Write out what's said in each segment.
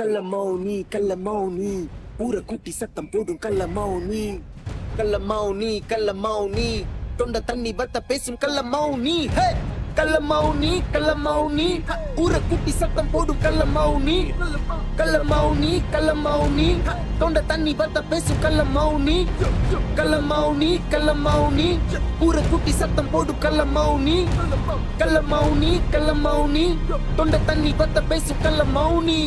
கள்ள மௌனி கள்ள மௌனி ஊர கூட்டி சத்தம் போடும் கள்ள மௌனி கள்ள மௌனி கள்ள மௌனி தொண்ட தண்ணி வத்த பேசும் கள்ள மௌனி ஹே கள்ள மௌனி கள்ள மௌனி ஊர கூட்டி சத்தம் போடும் கள்ள மௌனி கள்ள மௌனி கள்ள மௌனி தொண்ட தண்ணி வத்த பேசும் கள்ள மௌனி கள்ள மௌனி கள்ள மௌனி ஊர கூட்டி சத்தம் போடும் கள்ள மௌனி கள்ள மௌனி கள்ள மௌனி தொண்ட தண்ணி வத்த பேசும் கள்ள மௌனி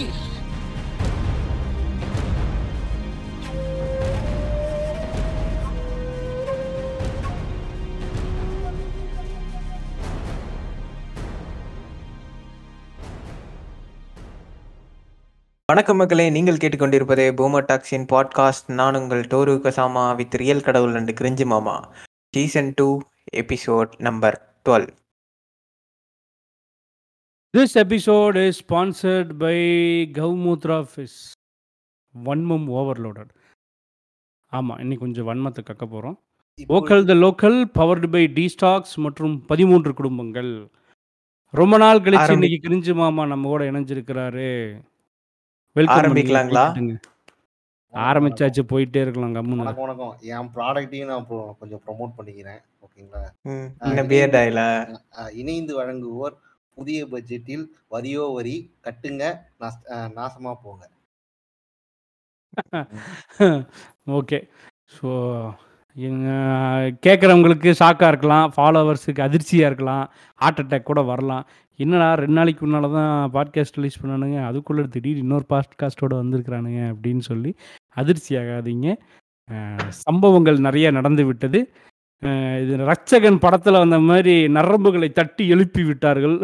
வணக்கம் மக்களே நீங்கள் கேட்டுக்கொண்டிருப்பது பூமர் டாக்ஸின் பாட்காஸ்ட். நான் உங்கள் டோரு கசாமா வித் ரியல் கடவுள் அண்ட் கிரிஞ்சு மாமா. Season two episode number twelve. This episode is sponsored by Gaumutra Fish. வன்மம் ஓவர்லோடட் ஆமாம் இன்னைக்கு கொஞ்சம் வன்மத்தை கக்க போகிறோம் vocal the local powered by D stocks மற்றும் பதிமூன்று குடும்பங்கள். ரொம்ப நாள் கழிச்சு இன்னைக்கு கிரிஞ்சு மாமா நம்ம கூட இணைஞ்சிருக்கிறாரு. வெல்கம் ஆரம்பிக்கலாங்களா? ஆரம்பிச்சாச்சு போயிட்டே இருக்கலாம் கம்முன்னு வணக்கம் வணக்கம். என் ப்ராடக்ட்டையும் நான் கொஞ்சம் ப்ரோமோட் பண்ணிக்கிறேன் ஓகேங்களா என்ன பியர் டாயில அஹ் இணைந்து வழங்குவோர் புதிய பட்ஜெட்டில் வரியோ வரி கட்டுங்க நாசமா போங்க. ஓகே. ஸோ கேட்குறவங்களுக்கு ஷாக்காக இருக்கலாம் ஃபாலோவர்ஸுக்கு அதிர்ச்சியாக இருக்கலாம் ஹார்ட் அட்டாக் கூட வரலாம். என்னடா ரெண்டு நாளைக்கு முன்னால் தான் பாட்காஸ்ட் ரிலீஸ் பண்ணானுங்க. அதுக்குள்ளே திடீர் இன்னொரு பாட்காஸ்ட்டோட வந்திருக்கிறானுங்க அப்படின்னு சொல்லி அதிர்ச்சி ஆகாதீங்க சம்பவங்கள் நிறைய நடந்து விட்டது. இது ரட்சகன் படத்தில் வந்த மாதிரி நரம்புகளை தட்டி எழுப்பி விட்டார்கள்.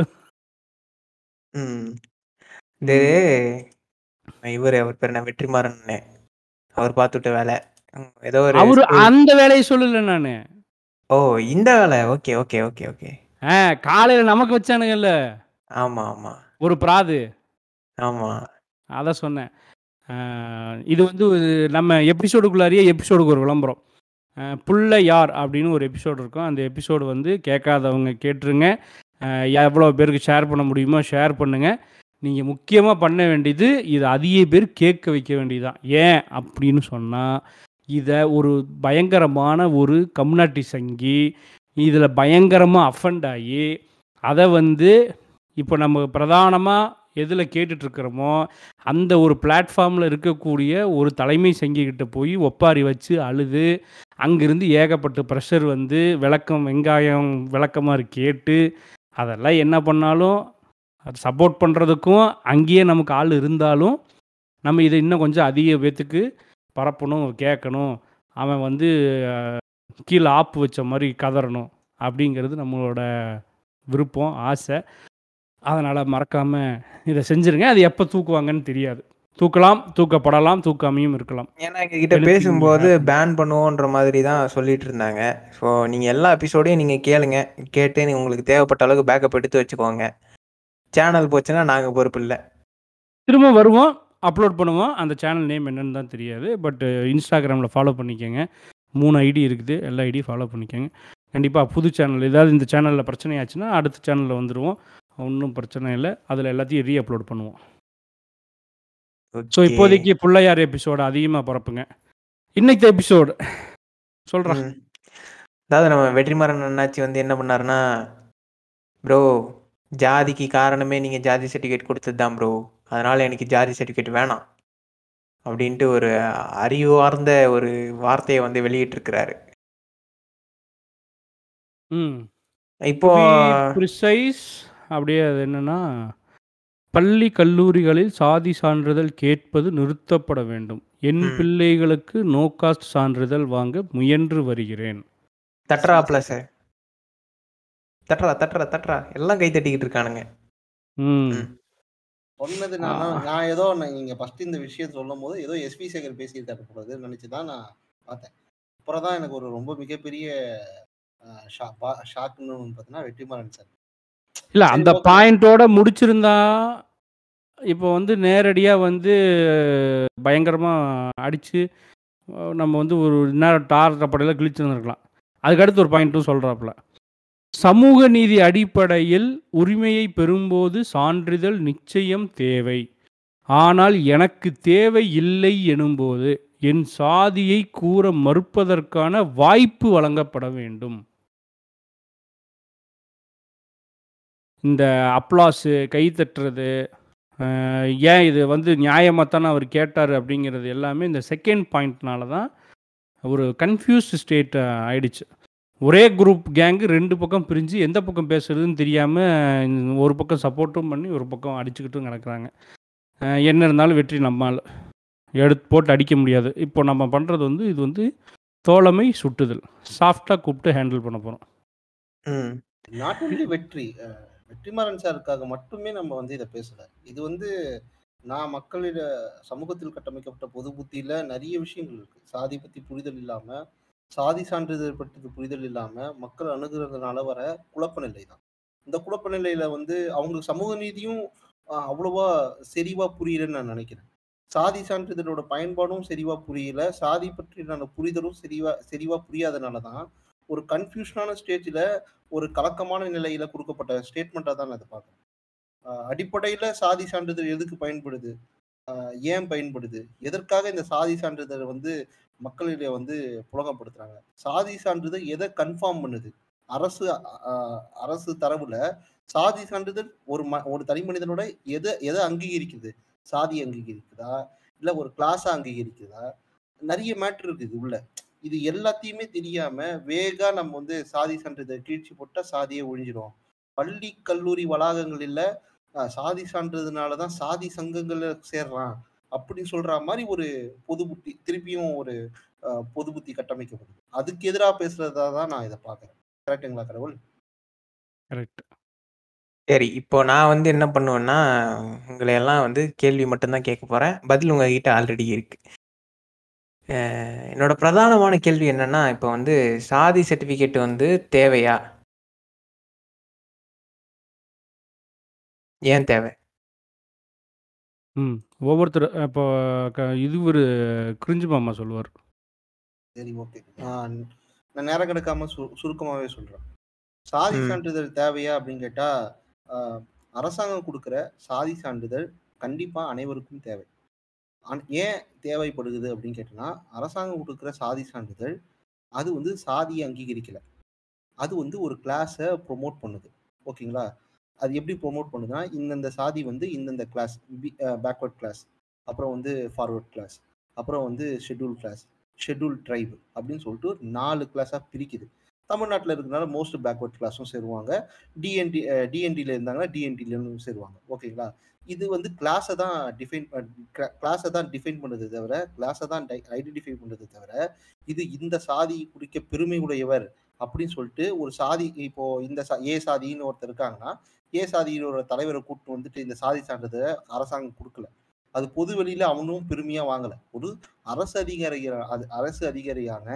ம். இது இவர் அவர் பேர் என்ன வெற்றிமாறன் அவர் பார்த்துட்ட வேலை. ஏதோ ஒரு அவரு அந்த வேலையை சொல்லலை நான். ஓ இந்த வேலை. Okay okay okay okay. ஆ காலையில் நமக்கு வச்சானுங்கல்ல. ஆமா ஆமா. ஒரு பிராது. ஆமா. அதை சொன்னேன். இது வந்து நம்ம எபிசோடுக்குள்ளாரியே எபிசோடுக்கு ஒரு விளம்பரம். புள்ள யார் அப்படின்னு ஒரு எபிசோடு இருக்கும். அந்த எபிசோடு வந்து கேட்காதவங்க கேட்டுருங்க. எவ்வளோ பேருக்கு ஷேர் பண்ண முடியுமோ ஷேர் பண்ணுங்கள் நீங்கள் முக்கியமாக பண்ண வேண்டியது இதை அதிக பேர் கேட்க வைக்க வேண்டியதுதான். ஏன் அப்படின்னு சொன்னால் இதை ஒரு பயங்கரமான ஒரு கம்யூனிட்டி சங்கி இதில் பயங்கரமாக அஃபண்ட் ஆகி அதை வந்து இப்போ நம்ம பிரதானமாக எதில் கேட்டுட்ருக்கிறோமோ அந்த ஒரு பிளாட்ஃபார்மில் இருக்கக்கூடிய ஒரு தலைமை சங்கிக்கிட்ட போய் ஒப்பாரி வச்சு அழுது அங்கிருந்து ஏகப்பட்ட ப்ரெஷர் வந்து விளக்கம் வெங்காயம் விளக்கமாக கேட்டு அதெல்லாம் என்ன பண்ணாலும் சப்போர்ட் பண்ணுறதுக்கும் அங்கேயே நமக்கு ஆள் இருந்தாலும் நம்ம இதை இன்னும் கொஞ்சம் அதிக பேத்துக்கு பரப்பணும் கேட்கணும். அவன் வந்து கீழே ஆப்பு வச்ச மாதிரி கதறணும் அப்படிங்கிறது நம்மளோட விருப்பம் ஆசை. அதனால் மறக்காமல் இதை செஞ்சுருங்க. அது எப்போ தூக்குவாங்கன்னு தெரியாது. தூக்கலாம் தூக்கப்படலாம் தூக்காமையும் இருக்கலாம். ஏன்னா எங்ககிட்ட பேசும்போது. பேன் பண்ணுவோன்ற மாதிரி தான் சொல்லிட்டு இருந்தாங்க. ஸோ நீங்கள் எல்லா எபிசோடையும் நீங்கள் கேளுங்க. கேட்டு நீ உங்களுக்கு தேவைப்பட்ட அளவுக்கு பேக்கப் எடுத்து வச்சுக்கோங்க. சேனல் போச்சுன்னா நாங்கள் பொறுப்பு இல்லை. திரும்ப வருவோம் அப்லோட் பண்ணுவோம். அந்த சேனல் நேம் என்னன்னு தான் தெரியாது. பட் இன்ஸ்டாகிராமில் ஃபாலோ பண்ணிக்கோங்க. மூணு ஐடி இருக்குது. எல்லா ஐடியும் ஃபாலோ பண்ணிக்கோங்க. கண்டிப்பாக புது சேனல் ஏதாவது இந்த சேனலில் பிரச்சனை ஆச்சுன்னா அடுத்த சேனலில் வந்துடுவோம் ஒன்றும் பிரச்சனை இல்லை. அதில் எல்லாத்தையும் ரீ அப்லோட் பண்ணுவோம் ஸோ. இப்போதைக்கு பிள்ளையார் எபிசோடு அதிகமாக பரப்புங்க. இன்னைக்கு எபிசோடு சொல்கிறேன். அதாவது நம்ம வெற்றிமாறன் அண்ணாச்சி வந்து என்ன பண்ணாருன்னா ப்ரோ ஜாதிக்கு காரணமே நீங்கள் ஜாதி சர்டிஃபிகேட் கொடுத்தது தான் ப்ரோ அதனால எனக்கு ஜாதி சர்டிஃபிகேட் வேணாம். அப்படின்ட்டு ஒரு அறிவார்ந்த ஒரு வார்த்தையை வந்து வெளியிட்டிருக்கிறாரு. ம். இப்போ ப்ரிசைஸ் அப்படியே அது என்னன்னா பள்ளி கல்லூரிகளில் சாதி சான்றிதழ் கேட்பது நிறுத்தப்பட வேண்டும். என் ம். பிள்ளைகளுக்கு நோ காஸ்ட் சான்றிதழ் வாங்க முயன்று வருகிறேன். தட்டுறா ப்ளஸ் தட்டுறா தட்டுறா தட்டுறா. எல்லாம் கை தட்டிக்கிட்டு இருக்கானுங்க. ம். ம். சொன்னது நான். நான் ஏதோ நீங்க ஃபர்ஸ்ட் இந்த விஷயத்தை சொல்லும் போது ஏதோ எஸ்பி சேகர் பேசியிருக்காரு போலது நினைச்சு தான் நான் பார்த்தேன் அப்புறம் தான் எனக்கு ஒரு ரொம்ப மிகப்பெரிய ஷாக்குன்னு பார்த்தீங்கன்னா வெற்றிமாறன் சார் இல்லை அந்த. பாயிண்டோட முடிச்சிருந்தா இப்போ வந்து நேரடியாக வந்து பயங்கரமாக அடித்து நம்ம வந்து ஒரு நேரம் டார் தப்படையில் கிழிச்சிருந்துருக்கலாம் அதுக்கடுத்து ஒரு பாயிண்ட்டும் சொல்கிறாப்புல சமூக நீதி அடிப்படையில் உரிமையை பெறும்போது சான்றிதழ் நிச்சயம் தேவை. ஆனால் எனக்கு தேவை இல்லை எனும்போது என் சாதியை கூற மறுப்பதற்கான வாய்ப்பு வழங்கப்பட வேண்டும். இந்த அப்ளாஸு கை தட்டுறது ஏன் இது வந்து நியாயமாக தானே அவர் கேட்டார் அப்படிங்கிறது எல்லாமே இந்த செகண்ட் பாயிண்ட்னால தான் ஒரு கன்ஃபியூஸ்டு ஸ்டேட் ஆயிடுச்சு. ஒரே குரூப் கேங்கு ரெண்டு பக்கம் பிரிஞ்சு எந்த பக்கம் பேசுறதுன்னு தெரியாமல் ஒரு பக்கம் சப்போர்ட்டும் பண்ணி ஒரு பக்கம் அடிச்சுக்கிட்டும் கிடக்குறாங்க. என்ன இருந்தாலும் வெற்றி நம்மால். எடுத்து போட்டு அடிக்க முடியாது. இப்போ நம்ம பண்ணுறது வந்து இது வந்து தோழமை சுட்டுதல். சாஃப்டாக கூப்பிட்டு ஹேண்டில் பண்ண போகிறோம் ம். நாட் ஒன்லி வெற்றி வெற்றிமாறன் சாருக்காக மட்டுமே நம்ம வந்து இதை பேசல. இது வந்து நான் மக்களிட சமூகத்தில் கட்டமைக்கப்பட்ட பொது புத்தியில நிறைய விஷயங்கள் இருக்கு. சாதி பத்தி புரிதல் இல்லாம சாதி சான்றிதழ் பற்றி புரிதல் இல்லாம மக்கள் அணுகுறதுனால வர குழப்ப நிலை தான் இந்த குழப்ப நிலையில வந்து அவங்களுக்கு சமூக நீதியும் அஹ், அவ்வளவா செறிவா புரியலன்னு நான் நினைக்கிறேன். சாதி சான்றிதழோட பயன்பாடும் செறிவா புரியல. சாதி பற்றியான புரிதலும் செறிவா செறிவா புரியாதனால தான் ஒரு கன்ஃபியூஷனான ஸ்டேஜில் ஒரு கலக்கமான நிலையில கொடுக்கப்பட்ட ஸ்டேட்மெண்ட்டாக தான் அதை பார்க்குறேன். அடிப்படையில சாதி சான்றிதழ் எதுக்கு பயன்படுது? ஏன் பயன்படுது? எதற்காக இந்த சாதி சான்றிதழ் வந்து மக்களிடையே வந்து புலகப்படுத்துறாங்க சாதி சான்றிதழ் எதை கன்ஃபார்ம் பண்ணுது? அரசு அரசு தரவுல சாதி சான்றிதழ் ஒரு ம ஒரு தனி மனிதனோட எதை எதை அங்கீகரிக்குது? சாதி அங்கீகரிக்குதா? இல்லை ஒரு கிளாஸா அங்கீகரிக்குதா? நிறைய மேட்ரு இருக்குது உள்ள. இது எல்லாத்தையுமே தெரியாம வேகா நம்ம வந்து சாதி சான்றிதழ் கீழ்ச்சி போட்டா சாதியை ஒழிஞ்சிடும் பள்ளி கல்லூரி வளாகங்களில் சாதி சான்றதுனால சான்றிதழ்னாலதான் சாதி சங்கங்களில் சேர்றான். அப்படின்னு சொல்ற மாதிரி ஒரு பொது புத்தி திருப்பியும் ஒரு பொது புத்தி கட்டமைக்கப்படுது அதுக்கு எதிராக பேசுறதா தான் நான் இதை பார்க்கறேன். கரெக்டுங்களா கடவுள்? கரெக்ட் சரி இப்போ நான் வந்து என்ன பண்ணுவேன்னா உங்களை எல்லாம் வந்து கேள்வி மட்டும்தான் கேட்க போறேன். பதில் உங்ககிட்ட ஆல்ரெடி இருக்கு. என்னோட பிரதானமான கேள்வி என்னன்னா இப்போ வந்து சாதி சர்டிஃபிகேட் வந்து தேவையா? ஏன் தேவை? ம். ஒவ்வொருத்தர் இப்போ க இது ஒரு கிரிஞ்சு மாமா சொல்லுவார். சரி ஓகே. நான் நான் நேரம் கிடக்காம சு சுருக்கமாவே சொல்றேன். சாதி. சான்றிதழ் தேவையா அப்படின்னு கேட்டா ஆஹ், அரசாங்கம் கொடுக்குற சாதி சான்றிதழ் கண்டிப்பா அனைவருக்கும் தேவை. ஆன- ஏன் தேவைப்படுகிறது அப்படின்னு கேட்டோம்னா அரசாங்கம் கொடுக்குற சாதி சான்றிதழ் அது வந்து சாதியை அங்கீகரிக்கல. அது வந்து ஒரு கிளாஸை ப்ரொமோட் பண்ணுது. ஓகேங்களா? அது எப்படி ப்ரொமோட் பண்ணுதுன்னா இந்தந்த சாதி வந்து இந்தந்த கிளாஸ் பேக்வர்ட் கிளாஸ் அப்புறம் வந்து ஃபார்வர்ட் கிளாஸ் அப்புறம் வந்து ஷெட்யூல் கிளாஸ் ஷெட்யூல் ட்ரைப் அப்படின்னு சொல்லிட்டு நாலு கிளாஸாக பிரிக்குது. தமிழ்நாட்டில் இருக்கிறனால மோஸ்ட் பேக்வர்ட் கிளாஸும் சேருவாங்க. டிஎன்டி டிஎன்டியில் இருந்தாங்கன்னா டிஎன்டிலேருந்து சேருவாங்க. ஓகேங்களா இது வந்து கிளாஸை தான் டிஃபைன் கிளாஸை தான் டிஃபைன் பண்ணுறது தவிர கிளாஸை தான் ஐடென்டிஃபை பண்ணுறது தவிர இது இந்த சாதி குறிக்க பெருமை உடையவர் அப்படின்னு சொல்லிட்டு ஒரு சாதி இப்போ இந்த சா- ஏ சாதின்னு ஒருத்தர் இருக்காங்கன்னா ஏ சாதியினோட தலைவரை கூப்பிட்டு வந்துட்டு இந்த சாதி சான்றிதழை அரசாங்கம் கொடுக்கல. அது பொது வெளியில அவனும் பெருமையா வாங்கல. ஒரு அரசு அதிகாரி அது அரசு அதிகாரியான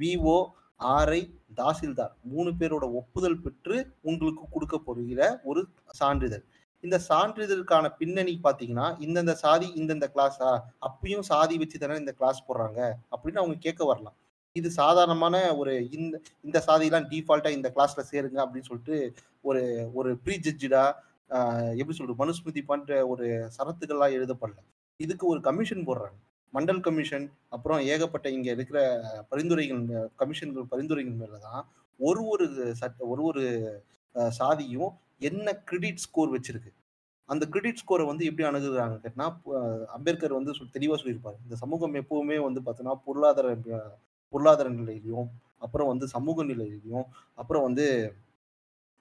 விஓ ஆர்ஐ தாசில்தார் மூணு பேரோட ஒப்புதல் பெற்று உங்களுக்கு கொடுக்க போகிற ஒரு சான்றிதழ். இந்த சான்றிதழுக்கான பின்னணி பார்த்தீங்கன்னா இந்தந்த சாதி இந்தந்த கிளாஸா அப்பயும் சாதி வச்சு தானே இந்த கிளாஸ் போடுறாங்க அப்படின்னு அவங்க கேட்க வரலாம். இது சாதாரணமான ஒரு இந்த இந்த சாதியெல்லாம் டிஃபால்ட்டா இந்த கிளாஸ்ல சேருங்க அப்படின்னு சொல்லிட்டு ஒரு ஒரு ப்ரீ ஜட்ஜிடா எப்படி சொல்றது மனுஸ்மிருதி பண்ற ஒரு சரத்துக்கள்லாம் எழுதப்படல. இதுக்கு ஒரு கமிஷன் போடுறாங்க. மண்டல் கமிஷன் அப்புறம் ஏகப்பட்ட இங்க இருக்கிற பரிந்துரைகள் கமிஷன்கள் பரிந்துரைகள் மேல தான் ஒரு ஒரு சட்ட ஒரு ஒரு சாதியும் என்ன கிரெடிட் ஸ்கோர் வச்சிருக்கு. அந்த கிரெடிட் ஸ்கோரை வந்து எப்படி அணுகுறாங்க கேட்டினா அம்பேத்கர் வந்து தெளிவாக சொல்லியிருப்பார். இந்த சமூகம் எப்பவுமே வந்து பார்த்தோன்னா பொருளாதார பொருளாதார நிலையிலையும் அப்புறம் வந்து சமூக நிலையிலையும் அப்புறம் வந்து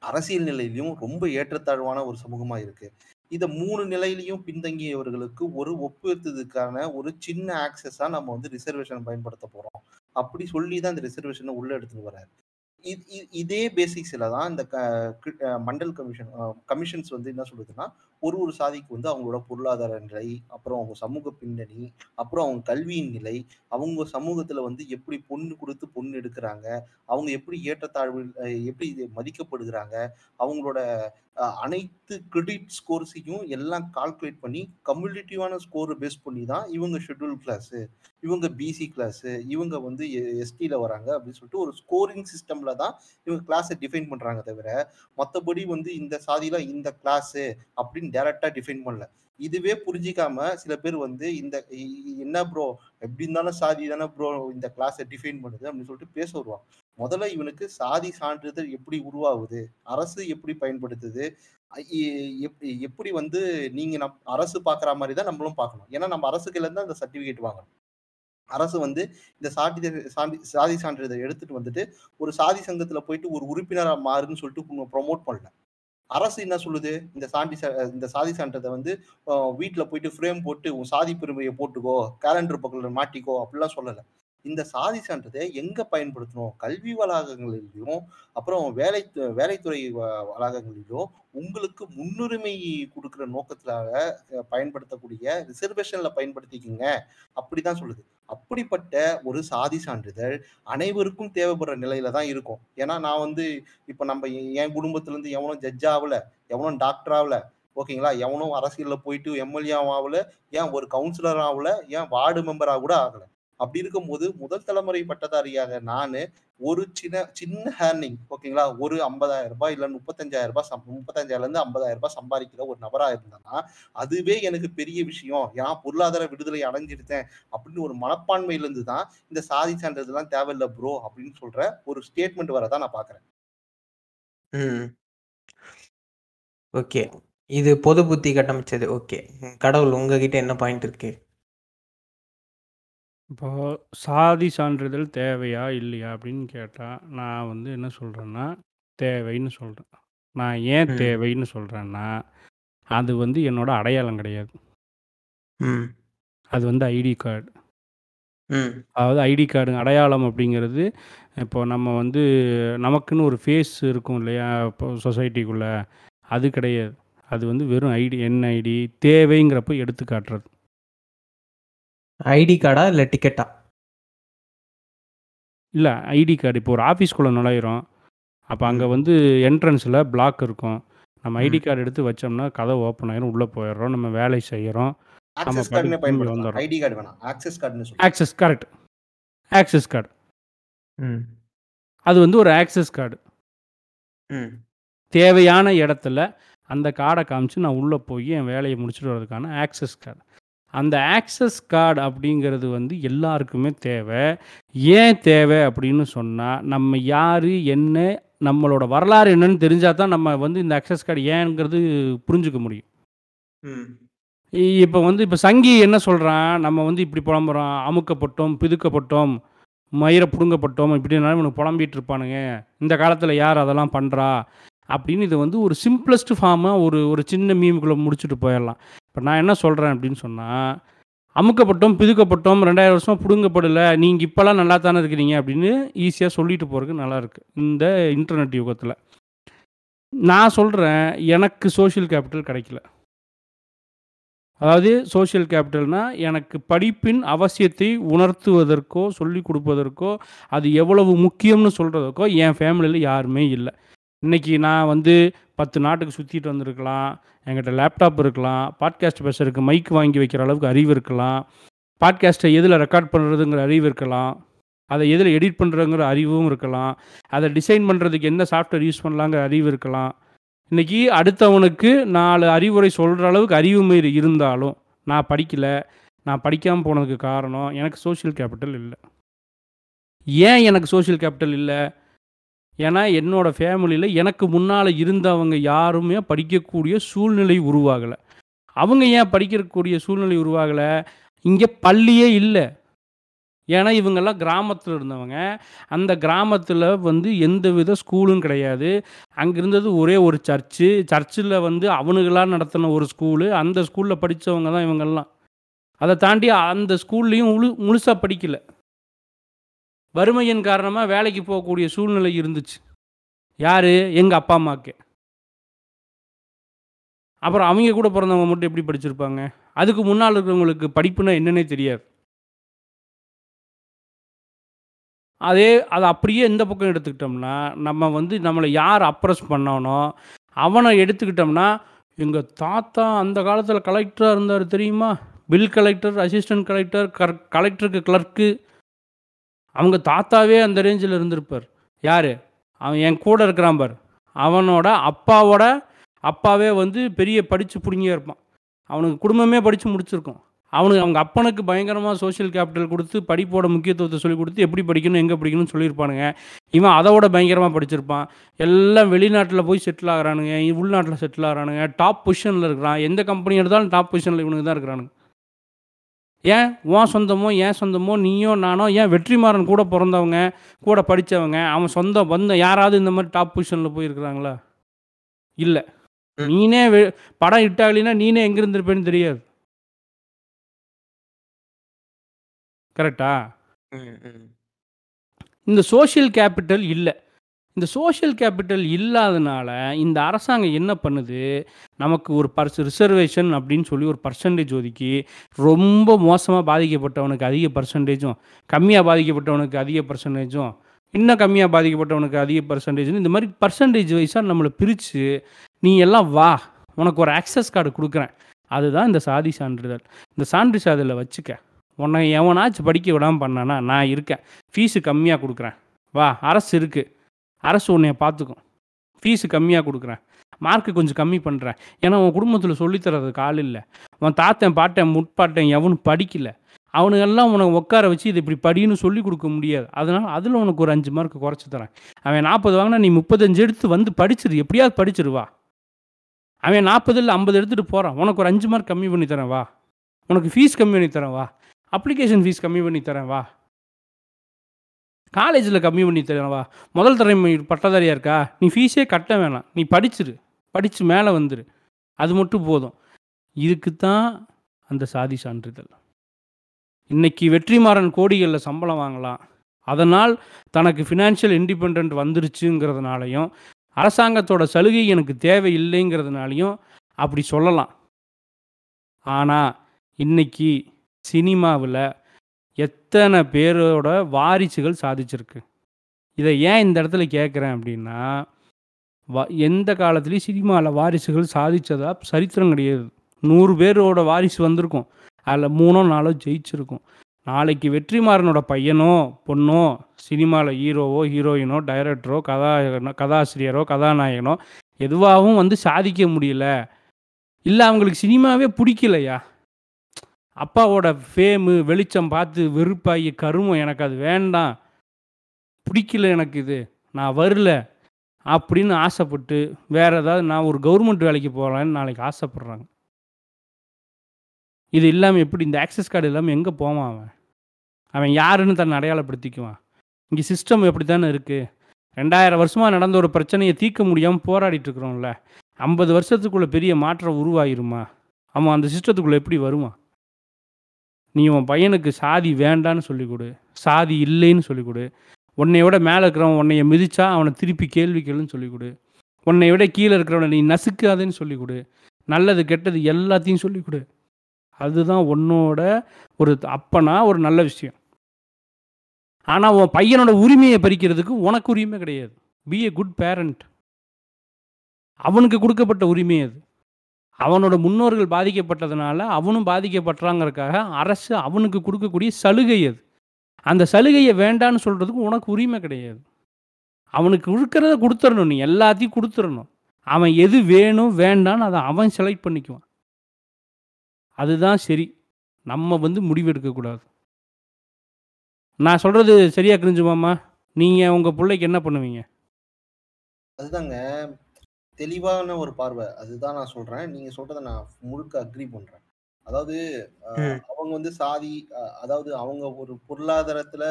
அரசியல் நிலையிலையும் ரொம்ப ஏற்றத்தாழ்வான ஒரு சமூகமா இருக்கு. இதை மூணு நிலையிலையும் பின்தங்கியவர்களுக்கு ஒரு ஒப்புயர்த்ததுக்கான ஒரு சின்ன ஆக்சஸா நம்ம வந்து ரிசர்வேஷன் பயன்படுத்த போறோம். அப்படி சொல்லி தான் இந்த ரிசர்வேஷனை உள்ள எடுத்துட்டு வராரு இதே பேசிக்ஸில் தான் இந்த க- மண்டல் கமிஷன் கமிஷன்ஸ் வந்து என்ன சொல்லுதுன்னா ஒரு ஒரு சாதிக்கு வந்து அவங்களோட பொருளாதார நிலை அப்புறம் அவங்க சமூக பின்னணி அப்புறம் அவங்க கல்வியின் நிலை அவங்க சமூகத்துல வந்து எப்படி பொண்ணு கொடுத்து பொண்ணு எடுக்கிறாங்க அவங்க எப்படி ஏற்றத்தாழ்வு எப்படி இது மதிக்கப்படுகிறாங்க அவங்களோட அனைத்து கிரெடிட் ஸ்கோர்ஸையும் எல்லாம் கால்குலேட் பண்ணி கம்யூனிட்டிவான ஸ்கோர் பேஸ் பண்ணி தான் இவங்க ஷெட்யூல் கிளாஸு இவங்க பிசி கிளாஸு இவங்க வந்து எஸ்டியில் வராங்க அப்படின்னு சொல்லிட்டு ஒரு ஸ்கோரிங் சிஸ்டம்ல தான் இவங்க கிளாஸை டிஃபைன் பண்ணுறாங்க தவிர மற்றபடி வந்து இந்த சாதியில இந்த கிளாஸு அப்படின்னு டைரக்டா டிஃபைன் பண்ணல. இதுவே புரிஞ்சிக்காம சில பேர் வந்து இந்த என்ன ப்ரோ எப்படி இருந்தாலும் சாதி தானே ப்ரோ இந்த கிளாஸை டிஃபைன் பண்ணுது அப்படின்னு சொல்லிட்டு பேச வருவான். முதல்ல இவனுக்கு சாதி சான்றிதழ் எப்படி உருவாகுது அரசு எப்படி பயன்படுத்துது எப்- எப்படி வந்து நீங்க நம் அரசு பாக்குற மாதிரி தான் நம்மளும் பார்க்கணும் ஏன்னா நம்ம அரசுக்குல இருந்து அந்த சர்டிபிகேட் வாங்கணும். அரசு வந்து இந்த சாதி சாதி சாதி சான்றிதழ் எடுத்துட்டு வந்துட்டு ஒரு சாதி சங்கத்துல போயிட்டு ஒரு உறுப்பினராக மாறுன்னு சொல்லிட்டு ப்ரொமோட் பண்ணல. அரசு என்ன சொல்லுது? இந்த சாண்டி இந்த சாதி சான்றதை வந்து வீட்டில் போயிட்டு ஃப்ரேம் போட்டு உன் சாதி பெருமையை போட்டுக்கோ கேலண்டர் பக்கத்துல மாட்டிக்கோ அப்படிலாம் சொல்லலை. இந்த சாதி சான்றிதழை எங்க பயன்படுத்தணும்? கல்வி வளாகங்களிலும் அப்புறம் வேலை வேலைத்துறை வ- வளாகங்களிலும் உங்களுக்கு முன்னுரிமை கொடுக்குற நோக்கத்திலாக பயன்படுத்தக்கூடிய ரிசர்வேஷன்ல பயன்படுத்திக்கிங்க. அப்படிதான் சொல்லுது. அப்படிப்பட்ட ஒரு சாதி சான்றிதழ் அனைவருக்கும் தேவைப்படுற நிலையில தான் இருக்கும். ஏன்னா நான் வந்து இப்ப நம்ம என் குடும்பத்துல இருந்து எவனும் ஜட்ஜ் ஆகல எவனும் டாக்டர் ஆகல ஓகேங்களா? எவனும் அரசியல்ல போயிட்டு எம்எல்ஏ ஆகல ஏன் ஒரு கவுன்சிலர் ஆகல ஏன் வார்டு மெம்பரா கூட ஆகல. அப்படி இருக்கும்போது முதல் தலைமுறை பட்டதாரியாக நான் ஒரு சின்ன சின்ன ஹேர்னிங் ஓகேங்களா ஒரு ஐம்பதாயிரம் ரூபாய் இல்லை முப்பத்தஞ்சாயிரம் ரூபாய் சம்- முப்பத்தஞ்சாயிரம்லேருந்து ஐம்பதாயிரம் ரூபாய் சம்பாதிக்கிற ஒரு நபராக இருந்தேன்னா அதுவே எனக்கு பெரிய விஷயம். ஏன்னா பொருளாதார விடுதலை அடைஞ்சிருத்தேன் அப்படின்னு ஒரு மனப்பான்மையிலேருந்து தான் இந்த சாதி சான்றிதழ்லாம் தேவையில்ல ப்ரோ அப்படின்னு சொல்ற ஒரு ஸ்டேட்மெண்ட் வரதான் நான் பார்க்குறேன். ம். ஓகே. இது பொது புத்தி கட்டமைச்சது. ஓகே. கடவுள் உங்ககிட்ட என்ன பாயிண்ட் இருக்கு? இப்போ சாதி சான்றிதழ் தேவையா இல்லையா அப்படின்னு கேட்டால் நான் வந்து என்ன சொல்கிறேன்னா தேவைன்னு சொல்கிறேன் நான் ஏன் ம். தேவைன்னு சொல்கிறேன்னா அது வந்து என்னோட அடையாளம் கிடையாது. ம். அது வந்து ஐடி கார்டு. ம். அதாவது ஐடி கார்டு அடையாளம் அப்படிங்கிறது இப்போ நம்ம வந்து நமக்குன்னு ஒரு ஃபேஸ் இருக்கும் இல்லையா இப்போ சொசைட்டிக்குள்ளே அது கிடையாது. அது வந்து வெறும் ஐடி என்ஐடி தேவைங்கிறப்ப எடுத்து காட்டுறது. ஐடி கார்டா இல்லை டிக்கெட்டா இல்லை ஐடி கார்டு. இப்போ ஒரு ஆஃபீஸ்க்குள்ளே நுழையிறோம். அப்போ அங்கே. வந்து என்ட்ரன்ஸில் பிளாக் இருக்கும். நம்ம ஐடி. கார்டு எடுத்து வச்சோம்னா கதை ஓப்பன் ஆயிரும் உள்ளே போயிடுறோம். நம்ம வேலை செய்கிறோம் வந்துடுறோம். ஐடி கார்டு வேணாம். ஆக்சஸ் கார்டுன்னு சொல்லி ஆக்சஸ் கரெக்ட் ஆக்சஸ் கார்டு ம். அது வந்து ஒரு ஆக்சஸ் கார்டு ம். தேவையான இடத்துல அந்த கார்டை காமிச்சு நான் உள்ளே போய் என் வேலையை முடிச்சுட்டு வர்றதுக்கான ஆக்சஸ் கார்டு அந்த ஆக்சஸ் கார்டு அப்படிங்கிறது வந்து எல்லாருக்குமே தேவை. ஏன் தேவை அப்படின்னு சொன்னால் நம்ம யார் என்ன நம்மளோட வரலாறு என்னன்னு தெரிஞ்சால் தான் நம்ம வந்து இந்த ஆக்சஸ் கார்டு ஏங்கிறது புரிஞ்சுக்க முடியும். இப்போ வந்து இப்போ சங்கி என்ன சொல்கிறான் நம்ம வந்து இப்படி புலம்புறோம். அமுக்கப்பட்டோம் பிதுக்கப்பட்டோம் மயிரை பிடுங்கப்பட்டோம் இப்படினாலும் இவனுக்கு புலம்பிட்டு இருப்பானுங்க. இந்த காலத்தில் யார் அதெல்லாம் பண்ணுறா அப்படின்னு இது வந்து ஒரு சிம்பிளஸ்ட் ஃபார்மாக ஒரு ஒரு சின்ன மீமுக்குள்ளே முடிச்சுட்டு போயிடலாம். இப்போ நான் என்ன சொல்கிறேன் அப்படின்னு சொன்னால் அமுக்கப்பட்டோம் பிதுக்கப்பட்டோம் ரெண்டாயிரம் வருஷம் பிடுங்கப்படலை நீங்கள் இப்போல்லாம் நல்லா தானே இருக்கிறீங்க அப்படின்னு ஈஸியாக சொல்லிட்டு போகிறதுக்கு நல்லாயிருக்கு இந்த இன்டர்நெட் யுகத்தில். நான் சொல்கிறேன் எனக்கு சோஷியல் கேபிட்டல் கிடைக்கல. அதாவது சோஷியல் கேபிட்டல்னால் எனக்கு படிப்பின் அவசியத்தை உணர்த்துவதற்கோ சொல்லி கொடுப்பதற்கோ அது எவ்வளவு முக்கியம்னு சொல்கிறதுக்கோ என் ஃபேமிலியில் யாருமே இல்லை. இன்றைக்கி நான் வந்து பத்து நாட்டுக்கு சுற்றிட்டு வந்திருக்கலாம் என்கிட்ட லேப்டாப் இருக்கலாம் பாட்காஸ்ட் பேசுறதுக்கு மைக் வாங்கி வைக்கிற அளவுக்கு அறிவு இருக்கலாம் பாட்காஸ்ட்டை எதில் ரெக்கார்ட் பண்ணுறதுங்கிற அறிவு இருக்கலாம் அதை எதில் எடிட் பண்ணுறதுங்கிற அறிவும் இருக்கலாம் அதை டிசைன் பண்ணுறதுக்கு என்ன சாஃப்ட்வேர் யூஸ் பண்ணலாங்கிற அறிவு இருக்கலாம். இன்றைக்கி அடுத்தவனுக்கு நாலு அறிவுரை சொல்கிற அளவுக்கு அறிவு மீறி இருந்தாலும் நான் படிக்கலை நான் படிக்காமல் போனதுக்கு காரணம் எனக்கு சோஷியல் கேபிட்டல் இல்லை. ஏன் எனக்கு சோஷியல் கேபிட்டல் இல்லை? ஏன்னா என்னோடய ஃபேமிலியில் எனக்கு முன்னால் இருந்தவங்க யாருமே படிக்கக்கூடிய சூழ்நிலை உருவாகலை. அவங்க ஏன் படிக்கக்கூடிய சூழ்நிலை உருவாகலை? இங்கே பள்ளியே இல்லை. ஏன்னா இவங்கெல்லாம் கிராமத்தில் இருந்தவங்க. அந்த கிராமத்தில் வந்து எந்த வித ஸ்கூலும் கிடையாது. அங்கே இருந்தது ஒரே ஒரு சர்ச்சு. சர்ச்சில் வந்து அவனுங்களாக நடத்தின ஒரு ஸ்கூலு. அந்த ஸ்கூலில் படித்தவங்க தான் இவங்கெல்லாம். அதை தாண்டி அந்த ஸ்கூல்லையும் முழு முழுசாக படிக்கலை. வறுமையின் காரணமாக வேலைக்கு போகக்கூடிய சூழ்நிலை இருந்துச்சு. யார்? எங்கள் அப்பா அம்மாவுக்கு அப்புறம் அவங்க கூட பிறந்தவங்க மட்டும் எப்படி படிச்சிருப்பாங்க? அதுக்கு முன்னால் இருக்கிறவங்களுக்கு படிப்புனா என்னன்னே தெரியாது. அதே அதை அப்படியே இந்த பக்கம் எடுத்துக்கிட்டோம்னா நம்ம வந்து நம்மளை யார் அப்ரஸ் பண்ணானோ அவனை எடுத்துக்கிட்டோம்னா எங்கள் தாத்தா அந்த காலத்தில் கலெக்டராக இருந்தார் தெரியுமா? பில் கலெக்டர் அசிஸ்டன்ட் கலெக்டர் கர் கலெக்டருக்கு கிளர்க்கு அவங்க தாத்தாவே அந்த ரேஞ்சில் இருந்திருப்பார். யார்? அவன் என் கூட இருக்கிறான் பார். அவனோட அப்பாவோட அப்பாவே வந்து பெரிய படித்து பிடுங்கியே இருப்பான். அவனுக்கு குடும்பமே படித்து முடிச்சிருக்கும். அவனுக்கு அவங்க அப்பனுக்கு பயங்கரமாக சோஷியல் கேபிட்டல் கொடுத்து படிப்போட முக்கியத்துவத்தை சொல்லி கொடுத்து எப்படி படிக்கணும் எங்கே படிக்கணும்னு சொல்லியிருப்பானுங்க. இவன் அதோட பயங்கரமாக படிச்சிருப்பான். எல்லாம் வெளிநாட்டில் போய் செட்டில் ஆகிறானுங்க உள்நாட்டில் செட்டில் ஆகிறானுங்க டாப் பொசிஷனில் இருக்கிறான். எந்த கம்பெனி எடுத்தாலும் டாப் பொசிஷனில் இவனுக்கு தான் இருக்கிறானுங்க. ஏன் உன் சொந்தமோ ஏன் சொந்தமோ நீயோ நானோ ஏன் வெற்றிமாறன் கூட பிறந்தவங்க கூட படித்தவங்க அவன் சொந்த வந்த யாராவது இந்த மாதிரி டாப் பொசிஷனில் போயிருக்கிறாங்களா? இல்லை. நீனே படம் இட்டாலினா நீனே எங்கே இருந்திருப்பேன்னு தெரியாது. கரெக்டா. இந்த சோஷியல் கேபிட்டல் இல்லை. இந்த சோஷியல் கேபிட்டல் இல்லாதனால இந்த அரசாங்கம் என்ன பண்ணுது? நமக்கு ஒரு பர்ஸ் ரிசர்வேஷன் அப்படின்னு சொல்லி ஒரு பர்சன்டேஜ் ஒதுக்கி ரொம்ப மோசமாக பாதிக்கப்பட்டவனுக்கு அதிக பர்சன்டேஜும் கம்மியாக பாதிக்கப்பட்டவனுக்கு அதிக பர்சன்டேஜும் இன்னும் கம்மியாக பாதிக்கப்பட்டவனுக்கு அதிக பர்சன்டேஜ்னு இந்த மாதிரி பர்சன்டேஜ் வைஸாக நம்மளை பிரித்து நீ எல்லாம் வா உனக்கு ஒரு ஆக்சஸ் கார்டு கொடுக்குறேன். அதுதான் இந்த சாதி சான்றிதழ். இந்த சான்று சான்றிதழை வச்சுக்க. உன்னை எவனாச்சும் படிக்க விடாமல் பண்ணானா நான் இருக்கேன். ஃபீஸு கம்மியாக கொடுக்குறேன். வா அரசு இருக்குது அரசு உன்னைய பார்த்துக்கும். ஃபீஸு கம்மியாக கொடுக்குறேன். மார்க்கு கொஞ்சம் கம்மி பண்ணுறேன் ஏன்னா உன் குடும்பத்தில் சொல்லித்தரதுக்கு ஆள் இல்லை. உன் தாத்தன் பாட்டன் முட்பாட்டன் எவனும் படிக்கல. அவனுங்கெல்லாம் உனக்கு உட்கார வச்சு இது இப்படி படின்னு சொல்லி கொடுக்க முடியாது. அதனால் அதில் உனக்கு ஒரு அஞ்சு மார்க் குறைச்சி தரேன். அவன் நாற்பது வாங்கினா நீ முப்பத்தஞ்சு எடுத்து வந்து படிச்சிரு. எப்படியாவது படிச்சிருவா அவன் நாற்பது இல்லை ஐம்பது எடுத்துகிட்டு போகிறான் உனக்கு ஒரு அஞ்சு மார்க் கம்மி பண்ணி தரேன் வா. உனக்கு ஃபீஸ் கம்மி பண்ணி தரேன் வா. அப்ளிகேஷன் ஃபீஸ் கம்மி பண்ணி தரேன் வா. காலேஜில் கம்மி பண்ணி தரேன் முதல் தலைமை பட்டதாரியாக இருக்கா? நீ ஃபீஸே கட்ட வேணாம். நீ படிச்சிரு. படித்து மேலே வந்துரு. அது மட்டும் போதும். இதுக்கு தான் அந்த சாதி சான்றிதழ். இன்னைக்கு வெற்றிமாறன் கோடிகளில் சம்பளம் வாங்கலாம். அதனால் தனக்கு ஃபினான்ஷியல் இண்டிபெண்ட் வந்துருச்சுங்கிறதுனாலையும் அரசாங்கத்தோட சலுகை எனக்கு தேவையில்லைங்கிறதுனாலையும் அப்படி சொல்லலாம். ஆனால் இன்னைக்கு சினிமாவில் எத்தனை பேரோட வாரிசுகள் சாதிச்சிருக்கு? இதை ஏன் இந்த இடத்துல கேட்குறேன் அப்படின்னா வ எந்த காலத்துலேயும் சினிமாவில் வாரிசுகள் சாதித்ததா சரித்திரம் கிடையாது. நூறு பேரோட வாரிசு வந்திருக்கும். அதில் மூணோ நாலோ ஜெயிச்சிருக்கும். நாளைக்கு வெற்றிமாறனோட பையனோ பொண்ணோ சினிமாவில் ஹீரோவோ ஹீரோயினோ டைரக்டரோ கதா கதாசிரியரோ கதாநாயகனோ எதுவாகவும் வந்து சாதிக்க முடியல. இல்லை அவங்களுக்கு சினிமாவே பிடிக்கலையா? அப்பாவோட ஃபேமு வெளிச்சம் பார்த்து வெறுப்பாகி கருமம் எனக்கு அது வேண்டாம். பிடிக்கல எனக்கு இது. நான் வரல அப்படின்னு ஆசைப்பட்டு வேறு ஏதாவது நான் ஒரு கவர்மெண்ட் வேலைக்கு போகலான்னு நாளைக்கு ஆசைப்பட்றாங்க. இது இல்லாமல் எப்படி இந்த ஆக்சஸ் கார்டு இல்லாமல் எங்கே போவான் அவன்? அவன் யாருன்னு தன்னை அடையாளப்படுத்திக்குவான். இங்கே சிஸ்டம் எப்படி தானே இருக்குது ரெண்டாயிரம் வருஷமாக நடந்த ஒரு பிரச்சனையை தீர்க்க முடியாமல் போராடிட்டுருக்குறோம்ல ஐம்பது வருஷத்துக்குள்ளே பெரிய மாற்றம் உருவாயிருமா? அவன் அந்த சிஸ்டத்துக்குள்ளே எப்படி வருவான் நீ உன் பையனுக்கு சாதி வேண்டான்னு சொல்லிக் கொடு சாதி இல்லைன்னு சொல்லிக் கொடு உன்னை விட மேலே இருக்கிறவன் உன்னைய மிதிச்சா அவனை திருப்பி கேள்வி கேளுன்னு சொல்லிக் கொடு உன்னை விட கீழே இருக்கிறவனை நீ நசுக்காதேன்னு சொல்லிக் கொடு நல்லது கெட்டது எல்லாத்தையும் சொல்லிக் கொடு அதுதான் உன்னோட ஒரு அப்பனா ஒரு நல்ல விஷயம். ஆனால் உன் பையனோட உரிமையை பறிக்கிறதுக்கு உனக்கு உரிமை கிடையாது. பி ஏ குட் பேரண்ட் அவனுக்கு கொடுக்கப்பட்ட உரிமை அது. அவனோட முன்னோர்கள் பாதிக்கப்பட்டதுனால அவனும் பாதிக்கப்பட்டாங்கிறதுக்காக அரசு அவனுக்கு கொடுக்கக்கூடிய சலுகை அது. அந்த சலுகையை வேண்டான்னு சொல்கிறதுக்கு உனக்கு உரிமை கிடையாது. அவனுக்கு இருக்கிறத கொடுத்துடணும் நீ எல்லாத்தையும் கொடுத்துடணும் அவன் எது வேணும் வேண்டான்னு அதை அவன் செலக்ட் பண்ணிக்குவான். அதுதான் சரி. நம்ம வந்து முடிவெடுக்கக்கூடாது நான் சொல்கிறது சரியாக கிரிஞ்சுமாம்மா நீங்கள் உங்கள் பிள்ளைக்கு என்ன பண்ணுவீங்க? அதுதாங்க தெளிவான ஒரு பார்வை. அதுதான் நான் சொல்றேன். நீங்க சொல்றதை நான் முழுக்க அக்ரி பண்றேன். அதாவது. அவங்க வந்து சாதி அதாவது அவங்க ஒரு பொருளாதாரத்துல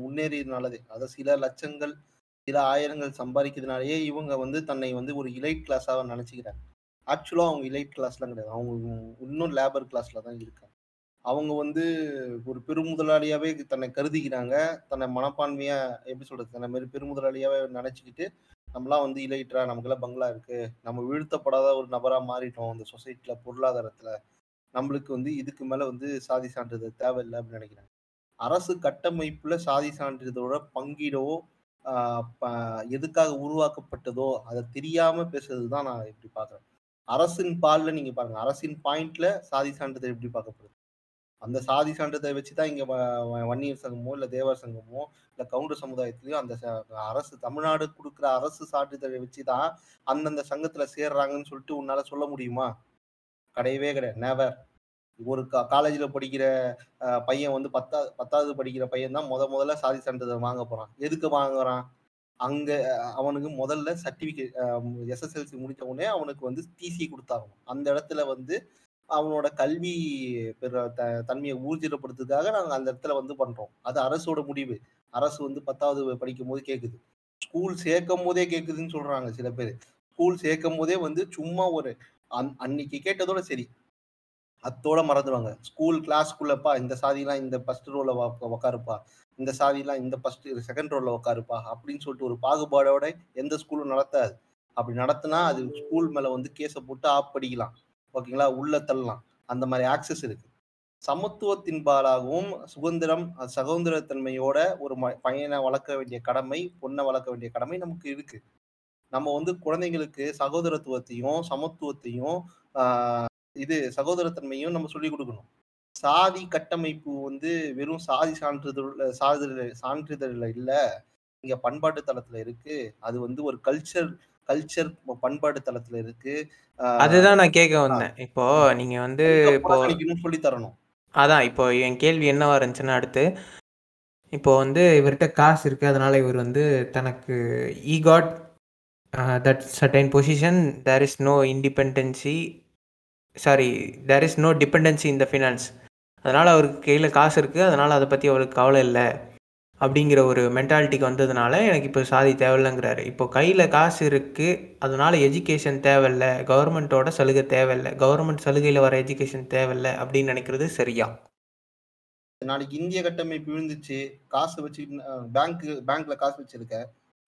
முன்னேறியதுனாலதே அதாவது சில லட்சங்கள் சில ஆயிரங்கள் சம்பாதிக்கிறதுனாலயே இவங்க வந்து தன்னை வந்து ஒரு இலைட் கிளாஸாக நினைச்சுக்கிறாங்க. ஆக்சுவலா அவங்க இலைட் கிளாஸ்லாம் கிடையாது. அவங்க இன்னும் லேபர் கிளாஸ்ல தான் இருக்காங்க. அவங்க வந்து ஒரு பெருமுதலாளியாவே தன்னை கருதிக்கிறாங்க தன்னை மனப்பான்மையா எப்படி சொல்றது? தன்னை மாதிரி பெருமுதலாளியாவே நினைச்சுக்கிட்டு நம்மளாம் வந்து இலையிட்டா நமக்குலாம் பங்களா இருக்கு. நம்ம வீழ்த்தப்படாத ஒரு நபரா மாறிட்டோம் இந்த சொசைட்டில பொருளாதாரத்துல. நம்மளுக்கு வந்து இதுக்கு மேல வந்து சாதி சான்றிதழ் தேவையில்லை அப்படின்னு நினைக்கிறாங்க அரசு கட்டமைப்புல சாதி சான்றிதழோட பங்கீடவோ ப- எதுக்காக உருவாக்கப்பட்டதோ அதை தெரியாம பேசுறது தான் நான் இப்படி பாக்குறேன் அரசின் பால்ல நீங்க பாருங்க. அரசின் பாயிண்ட்ல சாதி சான்றிதழ் எப்படி பார்க்கப்படுது? அந்த சாதி சான்றிதழை வச்சுதான் இங்க இங்கே வன்னியர் சங்கமோ இல்ல தேவர் சங்கமோ இல்ல கவுண்டர் சமுதாயத்திலயும் அந்த ச- அரசு தமிழ்நாடு கொடுக்குற அரசு சான்றிதழை வச்சுதான் அந்தந்த சங்கத்துல சேர்றாங்கன்னு சொல்லிட்டு உன்னால சொல்ல முடியுமா? கிடையவே கிடையாது. நெவர் ஒரு காலேஜில் படிக்கிற பையன் வந்து பத்தா பத்தாவது படிக்கிற பையன் தான் முத முதல்ல சாதி சான்றிதழ் வாங்க போகிறான் எதுக்கு வாங்குறான்? அங்கே அவனுக்கு முதல்ல சர்டிஃபிகேட் எஸ்எஸ்எல்சி முடித்த உடனே அவனுக்கு வந்து டிசி கொடுத்தாங்க அந்த இடத்துல வந்து அவனோட கல்வி த தன்மையை ஊர்ஜிதப்படுத்துறதுக்காக நாங்கள் அந்த இடத்துல வந்து பண்றோம். அது அரசோட முடிவு. அரசு வந்து பத்தாவது படிக்கும் போது கேட்குது ஸ்கூல் சேர்க்கும் போதே கேட்குதுன்னு சொல்றாங்க சில பேர். ஸ்கூல் சேர்க்கும் போதே வந்து சும்மா ஒரு அன் அன்னைக்கு கேட்டதோட சரி. அத்தோட மறந்துடுவாங்க ஸ்கூல் கிளாஸ்க்குள்ளப்பா இந்த சாதிலாம் இந்த ஃபர்ஸ்ட் ரோல உக்காருப்பா. இந்த சாதிலாம் இந்த ஃபர்ஸ்ட் செகண்ட் ரோல உக்காருப்பா. அப்படின்னு சொல்லிட்டு ஒரு பாகுபாடோட எந்த ஸ்கூலும் நடத்தாது. அப்படி நடத்தினா அது ஸ்கூல் மேல வந்து கேஸை போட்டு ஆப் படிக்கலாம். ஓகேங்களா? உள்ள தள்ளலாம். அந்த மாதிரி ஆக்சஸ் இருக்கு. சமத்துவத்தின்பாலாகவும் சுதந்திரம் சகோதரத்தன்மையோட ஒரு ம- பையனை வளர்க்க வேண்டிய கடமை பொண்ணை வளர்க்க வேண்டிய கடமை நமக்கு இருக்கு. நம்ம வந்து குழந்தைங்களுக்கு சகோதரத்துவத்தையும் சமத்துவத்தையும் ஆஹ் இது சகோதரத்தன்மையும் நம்ம சொல்லிக் கொடுக்கணும். சாதி கட்டமைப்பு வந்து வெறும் சாதி சான்றிதழ் சான்றிதழ் சான்றிதழ்ல இல்ல. இங்க பண்பாட்டு தளத்துல இருக்கு. அது வந்து ஒரு கல்ச்சர் கல்ச்சர் பண்பாட்டு தளத்துல இருக்கு. அதுதான் நான் கேட்க வந்தேன். இப்போ நீங்க வந்து இப்போ சொல்லி தரணும். அதான் இப்போ என் கேள்வி என்னவா இருந்துச்சுன்னா அடுத்து இப்போ வந்து இவர்கிட்ட காசு இருக்கு அதனால இவர் வந்து தனக்கு he got that certain position there is no independency sorry there is no dependency in the finance அதனால் அவருக்கு கையில் காசு இருக்குது அதனால் அதை பற்றி அவருக்கு கவலை இல்லை. அப்படிங்கிற ஒரு மென்டாலிட்டிக்கு வந்ததுனால எனக்கு இப்போ சாதி தேவையில்லைங்கிறாரு. இப்போ கையில் காசு இருக்குது அதனால் எஜுகேஷன் தேவையில்லை கவர்மெண்ட்டோட சலுகை தேவையில்லை கவர்மெண்ட் சலுகையில் வர எஜுகேஷன் தேவையில்லை அப்படின்னு நினைக்கிறது சரியா? நாளைக்கு இந்திய கட்டமைப்பு விழுந்துச்சு காசு வச்சு பேங்க் பேங்க்ல காசு வச்சிருக்க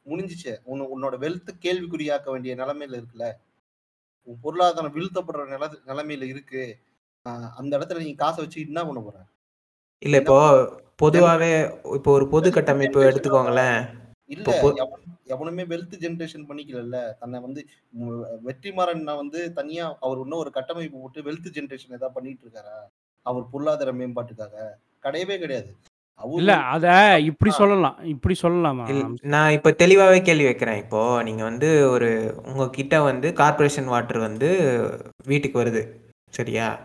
முடிஞ்சிச்சு. உன்னு உன்னோட வெல்த் கேள்விக்குறியாக்க வேண்டிய நிலைமையில இருக்குல்ல. உன் பொருளாதாரம் வீழ்த்தப்படுற நில நிலைமையில இருக்கு. அந்த இடத்துல நீ காசை வச்சு என்ன பண்ண போற? இல்லை இப்போ பொதுவாகவே இப்போ ஒரு பொது கட்டமைப்பு எடுத்துக்கோங்களேன். இல்ல எவனுமே வெல்த் ஜென்ரேஷன் பண்ணிக்கல தன்னை வந்து மு- வெற்றிமாறன் வந்து தனியா அவர் இன்னும் ஒரு கட்டமைப்பு போட்டு வெல்த் ஜென்ரேஷன் ஏதாவது பண்ணிட்டு இருக்காரா அவர் பொருளாதார மேம்பாட்டுக்காக. கிடையவே கிடையாது. இல்ல அத இப்படி சொல்லலாம். இப்படி சொல்லலாமா? நான் இப்போ தெளிவாகவே கேள்வி வைக்கிறேன். இப்போ நீங்கள் வந்து ஒரு உங்ககிட்ட வந்து கார்ப்பரேஷன் வாட்டர் வந்து வீட்டுக்கு வருது. சரியா?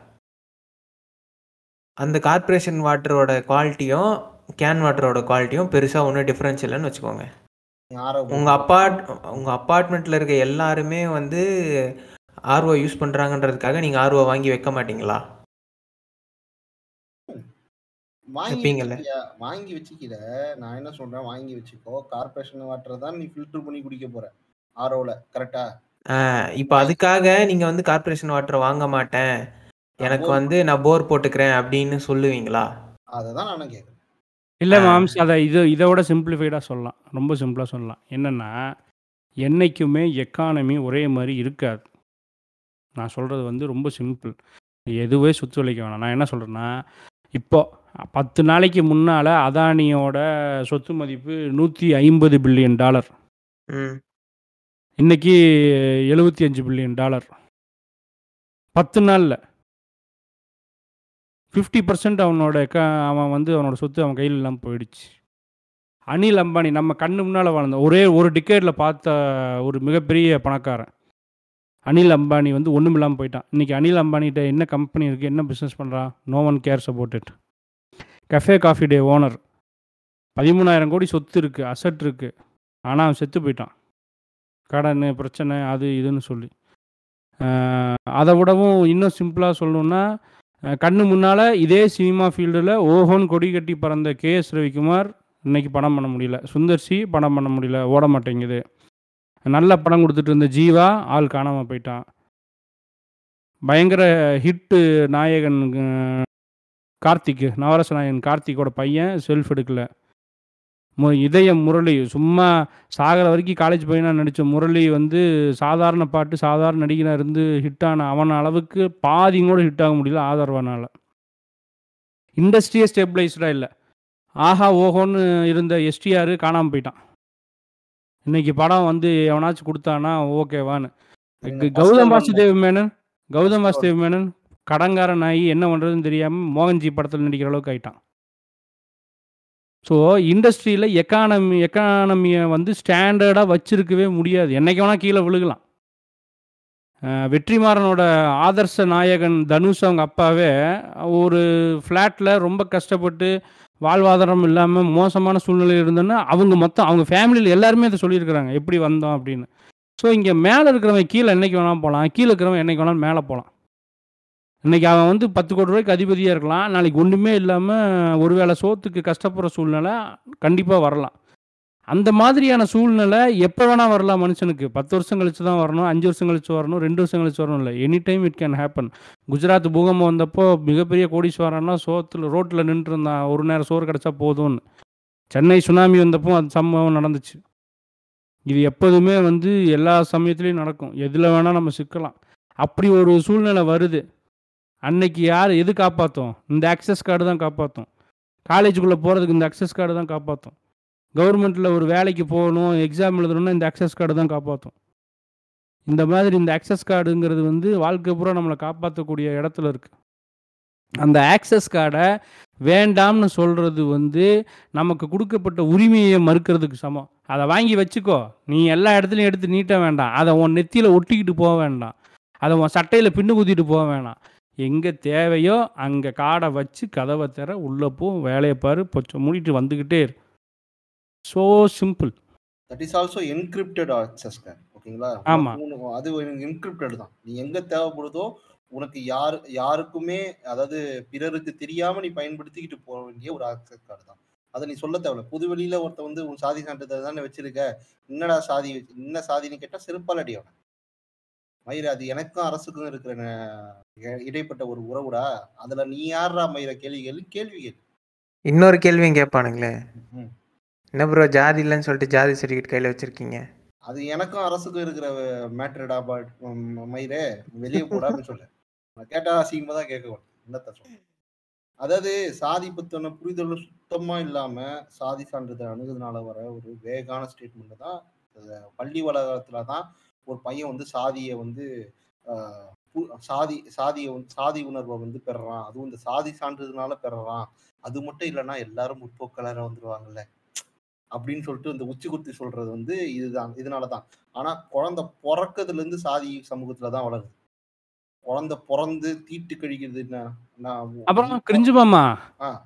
அந்த கார்ப்பரேஷன் வாட்டரோட குவாலிட்டியும் கேன் வாட்டரோட குவாலிட்டியும் பெருசாக ஒன்றும் டிஃப்ரென்ஸ் இல்லைன்னு வச்சுக்கோங்க. உங்கள் அப்பார்ட் உங்கள் அப்பார்ட்மெண்ட்டில் இருக்க எல்லாருமே வந்து ஆர்ஓ யூஸ் பண்ணுறாங்கன்றதுக்காக நீங்கள் ஆர்ஓ வாங்கி வைக்க மாட்டீங்களா? வைப்பீங்கல்ல? வாங்கி வச்சுக்கிற நான் என்ன சொல்றேன்? வாங்கி வச்சுக்கோ. கார்பரேஷன் வாட்டர் தான் நீ ஃபில்டர் பண்ணி குடிக்க போற. ஆரோல கரெக்டா இப்போ அதுக்காக நீங்கள் வந்து கார்ப்பரேஷன் வாட்டர் வாங்க மாட்டேன். எனக்கு வந்து நான் போர் போட்டுக்கிறேன் அப்படின்னு சொல்லுவீங்களா? அதை தான் நானும் கேட்குறேன் இல்லை. மாம்ஸ் அதை இது இதை விட சிம்பிளிஃபைடாக சொல்லலாம். ரொம்ப சிம்பிளாக சொல்லலாம். என்னென்னா என்றைக்குமே எக்கானமி ஒரே மாதிரி இருக்காது. நான் சொல்கிறது வந்து ரொம்ப சிம்பிள் எதுவே சுற்றி வளைக்க வேணாம். நான் என்ன சொல்கிறேன்னா இப்போ பத்து நாளைக்கு முன்னால் அதானியோட சொத்து மதிப்பு நூற்றி ஐம்பது பில்லியன் டாலர். ம். இன்னைக்கு எழுபத்தி அஞ்சு பில்லியன் டாலர். பத்து நாளில். ஃபிஃப்டி பர்சன்ட் அவனோட க அவன் வந்து அவனோட சொத்து அவன் கையில் இல்லாமல் போயிடுச்சு. அனில் அம்பானி நம்ம கண்ணு முன்னால் வாழ்ந்த ஒரே ஒரு டிக்கெட்டில் பார்த்த ஒரு மிகப்பெரிய பணக்காரன். அனில் அம்பானி வந்து ஒன்றும் இல்லாமல் போயிட்டான். இன்றைக்கி அனில் அம்பானிகிட்ட என்ன கம்பெனி இருக்குது என்ன பிஸ்னஸ் பண்ணுறான் no one cares about it cafe coffee day owner பதிமூணாயிரம் கோடி சொத்து இருக்குது அசட் இருக்குது ஆனால் அவன் செத்து போயிட்டான். கடன் பிரச்சனை அது இதுன்னு சொல்லி. அதை விடவும் இன்னும் சிம்பிளாக சொல்லணுன்னா கண்ணு முன்னால் இதே சினிமா ஃபீல்டில் ஓஹோன்னு கொடி கட்டி பறந்த கே எஸ் ரவிக்குமார் இன்றைக்கி படம் பண்ண முடியல. சுந்தர் சி படம் பண்ண முடியல. ஓட மாட்டேங்குது. நல்ல படம் கொடுத்துட்டு இருந்த ஜீவா ஆள் காணாமல் போயிட்டான். பயங்கர ஹிட்டு நாயகன் கார்த்திக் நவரச நாயகன் கார்த்திக்கோட பையன் செல்ஃப் எடுக்கல. மு இதயம் முரளி. சும்மா சாகிற வரைக்கும் காலேஜ் பையனாக நடித்த முரளி வந்து சாதாரண பாட்டு சாதாரண நடிகனாக இருந்து ஹிட்டான அவன் அளவுக்கு பாதி கூட ஹிட் ஆக முடியல ஆதரவானால. இண்டஸ்ட்ரியே ஸ்டெபிளைஸ்டாக இல்லை. ஆஹா ஓஹோன்னு இருந்த எஸ்டிஆர் காணாமல் போயிட்டான். இன்னைக்கு படம் வந்து எவனாச்சும் கொடுத்தானா ஓகேவான்னு. கௌதம் வாசுதேவ் மேனன் கௌதம் வாசுதேவ் மேனன் கடங்காரன் ஆகி என்ன பண்ணுறதுன்னு தெரியாமல் மோகன்ஜி படத்தில் நடிக்கிற அளவுக்கு ஆயிட்டான். ஸோ இண்டஸ்ட்ரியில் எக்கானமி எக்கானமியை வந்து ஸ்டாண்டர்டாக வச்சிருக்கவே முடியாது. என்னைக்கு வேணால் கீழே விழுகலாம். வெற்றிமாறனோட ஆதர்ச நாயகன் தனுஷ் அவங்க அப்பாவே ஒரு ஃப்ளாட்டில் ரொம்ப கஷ்டப்பட்டு வாழ்வாதாரம் இல்லாமல் மோசமான சூழ்நிலை இருந்தோன்னா அவங்க மொத்தம் அவங்க ஃபேமிலியில் எல்லாருமே அதை சொல்லியிருக்கிறாங்க. எப்படி வந்தோம் அப்படின்னு. ஸோ இங்கே மேலே இருக்கிறவன் கீழே என்னைக்கு வேணாலும் போகலாம் கீழே இருக்கிறவன் என்னைக்கு வேணாலும் மேலே போகலாம் இன்றைக்கி அவன் வந்து பத்து கோடி ரூபாய்க்கு அதிபதியாக இருக்கலாம். நாளைக்கு ஒன்றுமே இல்லாமல் ஒருவேளை சோத்துக்கு கஷ்டப்படுற சூழ்நிலை கண்டிப்பாக வரலாம். அந்த மாதிரியான சூழ்நிலை எப்போ வேணால் வரலாம் மனுஷனுக்கு. பத்து வருஷம் கழிச்சு தான் வரணும் அஞ்சு வருஷம் கழிச்சு வரணும் ரெண்டு வருஷம் கழிச்சு வரணும் இல்லை. Any time it can happen Gujarat பூகம்பம் வந்தப்போ மிகப்பெரிய கோடீஸ்வரன்னா சோத்தில் ரோட்டில் நின்றுருந்தான். ஒரு நேரம் சோறு கிடச்சா போதும்னு. சென்னை சுனாமி வந்தப்போ அது சம்பவம் நடந்துச்சு. இது எப்போதுமே வந்து எல்லா சமயத்துலேயும் நடக்கும். எதில் வேணால் நம்ம சிக்கலாம். அப்படி ஒரு சூழ்நிலை வருது. அன்னைக்கு யார் எது காப்பாற்றும் இந்த அக்சஸ் கார்டு தான் காப்பாற்றும் காலேஜுக்குள்ளே போகிறதுக்கு இந்த அக்சஸ் கார்டு தான் காப்பாற்றும் கவர்மெண்ட்டில் ஒரு வேலைக்கு போகணும் எக்ஸாம் எழுதணும்னா இந்த அக்சஸ் கார்டு தான் காப்பாற்றும் இந்த மாதிரி இந்த ஆக்சஸ் கார்டுங்கிறது வந்து வாழ்க்கை பூரா நம்மளை காப்பாற்றக்கூடிய இடத்துல இருக்குது அந்த ஆக்சஸ் கார்டை வேண்டாம்னு சொல்கிறது வந்து நமக்கு கொடுக்கப்பட்ட உரிமையை மறுக்கிறதுக்கு சமம். அதை வாங்கி வச்சுக்கோ. நீ எல்லா இடத்துலையும் எடுத்து நீட்ட வேண்டாம். அதை உன் நெத்தியில் ஒட்டிக்கிட்டு போக வேண்டாம். அதை உன் சட்டையில் பின்னு குத்திட்டு போக வேணாம் எங்கே தேவையோ அங்கே காடை வச்சு கதவை திற உள்ளே போ வேலையை பாரு பொச்ச மூடிட்டு வந்துக்கிட்டே இரு. So simple that is also encrypted access ஓகேங்களா? ஆமா. உனக்கு அது என்கிரிப்டட் தான். நீ எங்க தேவைப்படுதோ உனக்கு யாரு யாருக்குமே அதாவது பிறருக்கு தெரியாம நீ பயன்படுத்திக்கிட்டு போக வேண்டிய ஒரு ஆக்சஸ் கார்டு தான். அதை நீ சொல்ல தேவையில்ல. புது வெளியில ஒருத்த வந்து உன் சாதி சான்றிதழ் தானே வச்சிருக்க? என்னடா சாதி என்ன சாதின்னு கேட்டா செருப்பால் அடி மயிர அது எனக்கும் அரசுக்கும் இருக்கிற இடைப்பட்ட ஒரு உறவுடா. அதுல நீ யாரா மயிர கேள்வி கேள்வி கேள்வி கேளு. இன்னொரு கேள்வியும் கேட்பானுங்களே. என்ன ப்ரோ ஜாதி இல்லைன்னு சொல்லிட்டு ஜாதி சர்டிஃபிகேட் கையில் வச்சிருக்கீங்க? அது எனக்கும் அரசுக்கும் இருக்கிற மேட்ரடா பாட் மயிரே. வெளியே போடான்னு சொல்லு. கேட்டா அசிங்கமா தான் கேட்க என்னத்த சொல்ல அதாவது சாதி பத்தின புரிதல் சுத்தமா இல்லாம சாதி சான்றிதழ் அணுகுறதுனால வர ஒரு வேகான ஸ்டேட்மெண்ட் தான். பள்ளி வளாகத்துல தான் ஒரு பையன் வந்து சாதியை வந்து சாதி சாதியை சாதி உணர்வை வந்து பெறுறான். அதுவும் இந்த சாதி சான்றிதழ்னால பெறுறான். அது மட்டும் இல்லைன்னா எல்லாரும் முற்போக்கலர வந்துருவாங்கல்ல. அப்படின்னு சொல்லிட்டு இந்த உச்சி குத்தி சொல்றது வந்து இதுதான் இதனால தான் ஆனா குழந்தை பிறக்கிறதுல இருந்து சாதி சமூகத்துல தான் வளருது. குழந்தை பிறந்து தீட்டு கழிக்கிறது அப்புறம் கிரிஞ்சு மாமா. ஆ.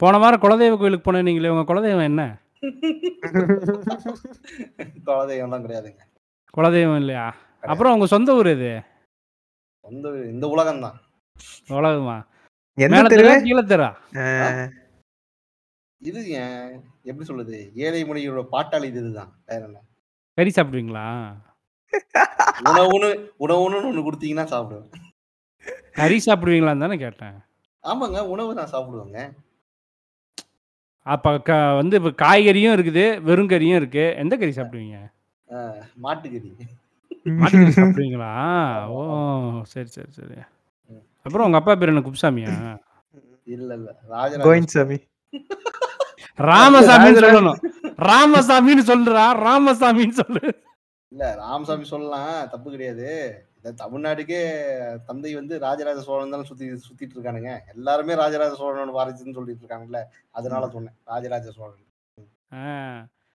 போன வாரம் குலதெய்வ கோயிலுக்கு போனேன் நீங்களே உங்கள் குலதெய்வம் என்ன? குலதெய்வம்லாம் கிடையாதுங்க. குலதெய்வம் இல்லையா? அப்புறம் உங்கள் சொந்த ஊர் இது சொந்த இந்த உலகம் தான் உலகமா? எந்த தெரா? கீழே தெரா. இது ஏன் எப்படி சொல்றது? ஏழை மொழியோட பாட்டாளி இது இதுதான். வேற என்ன? கறி சாப்பிடுவீங்களா? உணவுன்னு உணவுன்னு ஒண்ணு கொடுத்தீங்கன்னா சாப்பிடுவேன். கறி சாப்பிடுவீங்களான்னு தானே கேட்டேன். ஆமாங்க உணவு நான் சாப்பிடுவேங்க. அப்போ க வந்து இப்போ காய்கறியும் இருக்குது வெறும் கறியும் இருக்கு. எந்த கறி சாப்பிடுவீங்க? மாட்டுக்கறி. மாட்டுக்கறி சாப்பிடுவீங்களா? ஓ சரி சரி சரி. அப்புறம் உங்கள் அப்பா பேர் என்ன? குப்சாமியா இல்ல இல்ல ராஜராஜ ராமசாமின்னு சொல்லணும். ராமசாமின்னு சொல்றா ராமசாமின்னு சொல்லு. இல்ல ராமசாமி சொல்லலாம். தப்பு கிடையாது. இந்த தமிழ்நாட்டுக்கே தந்தை வந்து ராஜராஜ சோழன் தான் சுத்தி சுத்திட்டு இருக்கானுங்க. எல்லாருமே ராஜராஜ சோழனோட வாரிசுன்னு சொல்லிட்டு இருக்காங்கல்ல. அதனால சொன்னேன். ராஜராஜ சோழன். ஆ,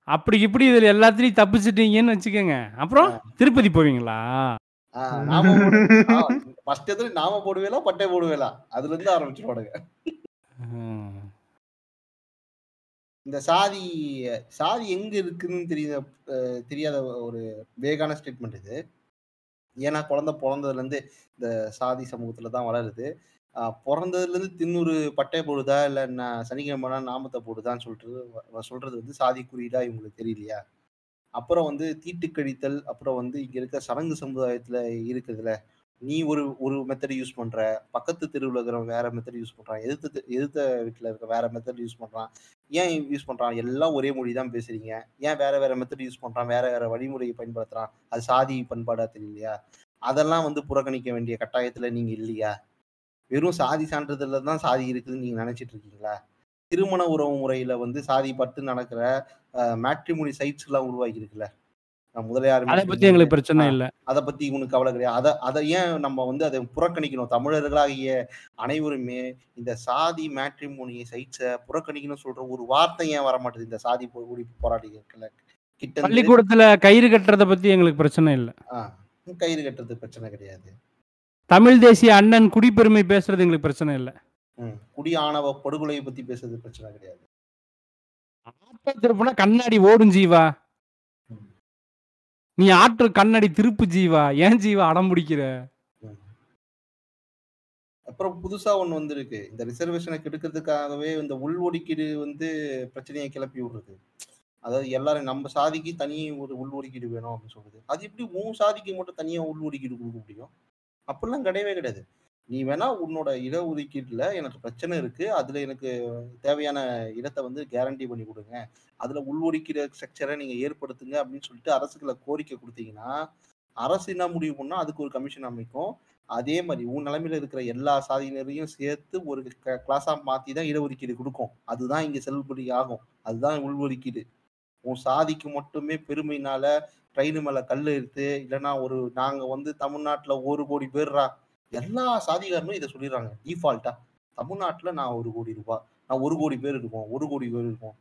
அப்படி இப்படி இதில் எல்லாத்துலேயும் தப்பிச்சிட்டீங்கன்னு வச்சுக்கோங்க. அப்புறம் திருப்பதி போவீங்களா? ஃபர்ஸ்ட் எதுல நாம போடுவேலா பட்டை போடுவேலா? அதுல இருந்து ஆரம்பிச்சிருவானுங்க. ம். இந்த சாதி சாதி எங்க இருக்குன்னு தெரியாத அஹ் தெரியாத ஒரு வேகான ஸ்டேட்மெண்ட் இது. ஏன்னா குழந்தை பிறந்ததுல இருந்து இந்த சாதி சமூகத்துல தான் வளருது. பிறந்ததுலேருந்து பிறந்ததுல தின்னூறு பட்டை போடுதா? இல்ல நான் சனிக்கிழமை நாமத்தை போடுதான்னு சொல்லிட்டு வ- சொல்றது வந்து சாதி குறியீடா இவங்களுக்கு தெரியலையா? அப்புறம் வந்து தீட்டு கழித்தல் அப்புறம் வந்து இங்க இருக்க சடங்கு சமுதாயத்துல இருக்குதுல நீ ஒரு ஒரு மெத்தட் யூஸ் பண்ற பக்கத்து தெருவில் இருக்கிறவன் வேற மெத்தட் யூஸ் பண்றான் எதிர்த்து தெ- எதிர்த்த வீட்டுல இருக்க வேற மெத்தட் யூஸ் பண்றான் ஏன் யூஸ் பண்றான்? எல்லாம் ஒரே மொழி தான் பேசுறீங்க. ஏன் வேற வேற மெத்தட் யூஸ் பண்றான்? வேற வேற வழிமுறையை பயன்படுத்துறான்? அது சாதி பண்பாடா தெரியலையா? அதெல்லாம் வந்து புறக்கணிக்க வேண்டிய கட்டாயத்துல நீங்க இல்லையா? வெறும் சாதி சான்றிதழ்ல தான் சாதி இருக்குதுன்னு நீங்க நினைச்சிட்டு இருக்கீங்களா? திருமண உறவு முறையில வந்து சாதி பட்டு நடக்கிற மேட்ரிமோனி சைட்ஸ் எல்லாம் உருவாக்கி இருக்குல்ல முதலியார் அதை பற்றி எங்களுக்கு பிரச்சனை இல்லை. அதை பத்தி உனக்கு கவலை கிடையாது. அதை அதை ஏன் நம்ம வந்து அதை புறக்கணிக்கணும்? தமிழர்களாகிய அனைவருமே இந்த சாதி மேட்ரிமோனி சைட்ஸை புறக்கணிக்கணும்னு சொல்ற ஒரு வார்த்தை ஏன் வர மாட்டேது இந்த சாதி போராளிகள் கிட்ட பள்ளிக்கூடத்தில் கயிறு கட்டுறதை பற்றி எங்களுக்கு பிரச்சனை இல்லை. கயிறு கட்டுறது பிரச்சனை கிடையாது. தமிழ் தேசிய அண்ணன் குடிப்பெருமை பேசுறது எங்களுக்கு பிரச்சனை இல்லை. குடி ஆணவ படுகொலையை பத்தி பேசுறது பிரச்சனை கிடையாது. ஆட்டோ திருப்புனா கண்ணாடி ஓடும் ஜீவா. நீ ஆற்று கண்ணாடி திருப்பு ஜீவா. ஏன் ஜீவா அடம் பிடிக்கிற. அப்புறம் புதுசா ஒண்ணு வந்திருக்கு. இந்த ரிசர்வேஷனை கெடுக்கிறதுக்காகவே இந்த உள் ஒதுக்கீடு வந்து பிரச்சனையை கிளப்பி விடுறது. அதாவது எல்லாரும் நம்ம சாதிக்கு தனி ஒரு உள் ஒதுக்கீடு வேணும் அப்படின்னு சொல்லுது அது எப்படி உன் சாதிக்கு மட்டும் தனியா உள் ஒதுக்கீடு கொடுக்க முடியும்? அப்படிலாம் கிடையவே கிடையாது. நீ வேணா உன்னோட இட ஒதுக்கீட்டுல எனக்கு பிரச்சனை இருக்கு. அதுல எனக்கு தேவையான இடத்தை வந்து கேரண்டி பண்ணி கொடுங்க. அதுல உள் ஒதுக்கீடு ஸ்ட்ரக்சரை நீங்க ஏற்படுத்துங்க அப்படின்னு சொல்லிட்டு அரசுகளை கோரிக்கை கொடுத்தீங்கன்னா அரசு என்ன முடிவு பண்ணா அதுக்கு ஒரு கமிஷன் அமைக்கும். அதே மாதிரி உன் நிலைமையில இருக்கிற எல்லா சாதியினரையும் சேர்த்து ஒரு கிளாஸா மாத்தி தான் இடஒதுக்கீடு கொடுக்கும். அதுதான் இங்க செல்லுபடி ஆகும் அதுதான் உள்ஒதுக்கீடு. உன் சாதிக்கு மட்டுமே பெருமைனால ட்ரெயின் மேல கல் எடுத்து இல்லைன்னா ஒரு நாங்க வந்து தமிழ்நாட்டுல ஒரு கோடி பேர்ரா? எல்லா சாதிகாரனும் இதை சொல்லிடுறாங்க. டிஃபால்ட்டா தமிழ்நாட்டுல நான் ஒரு கோடி ரூபாய் நான் ஒரு கோடி பேர் இருக்கோம் ஒரு கோடி பேர் இருக்கோம்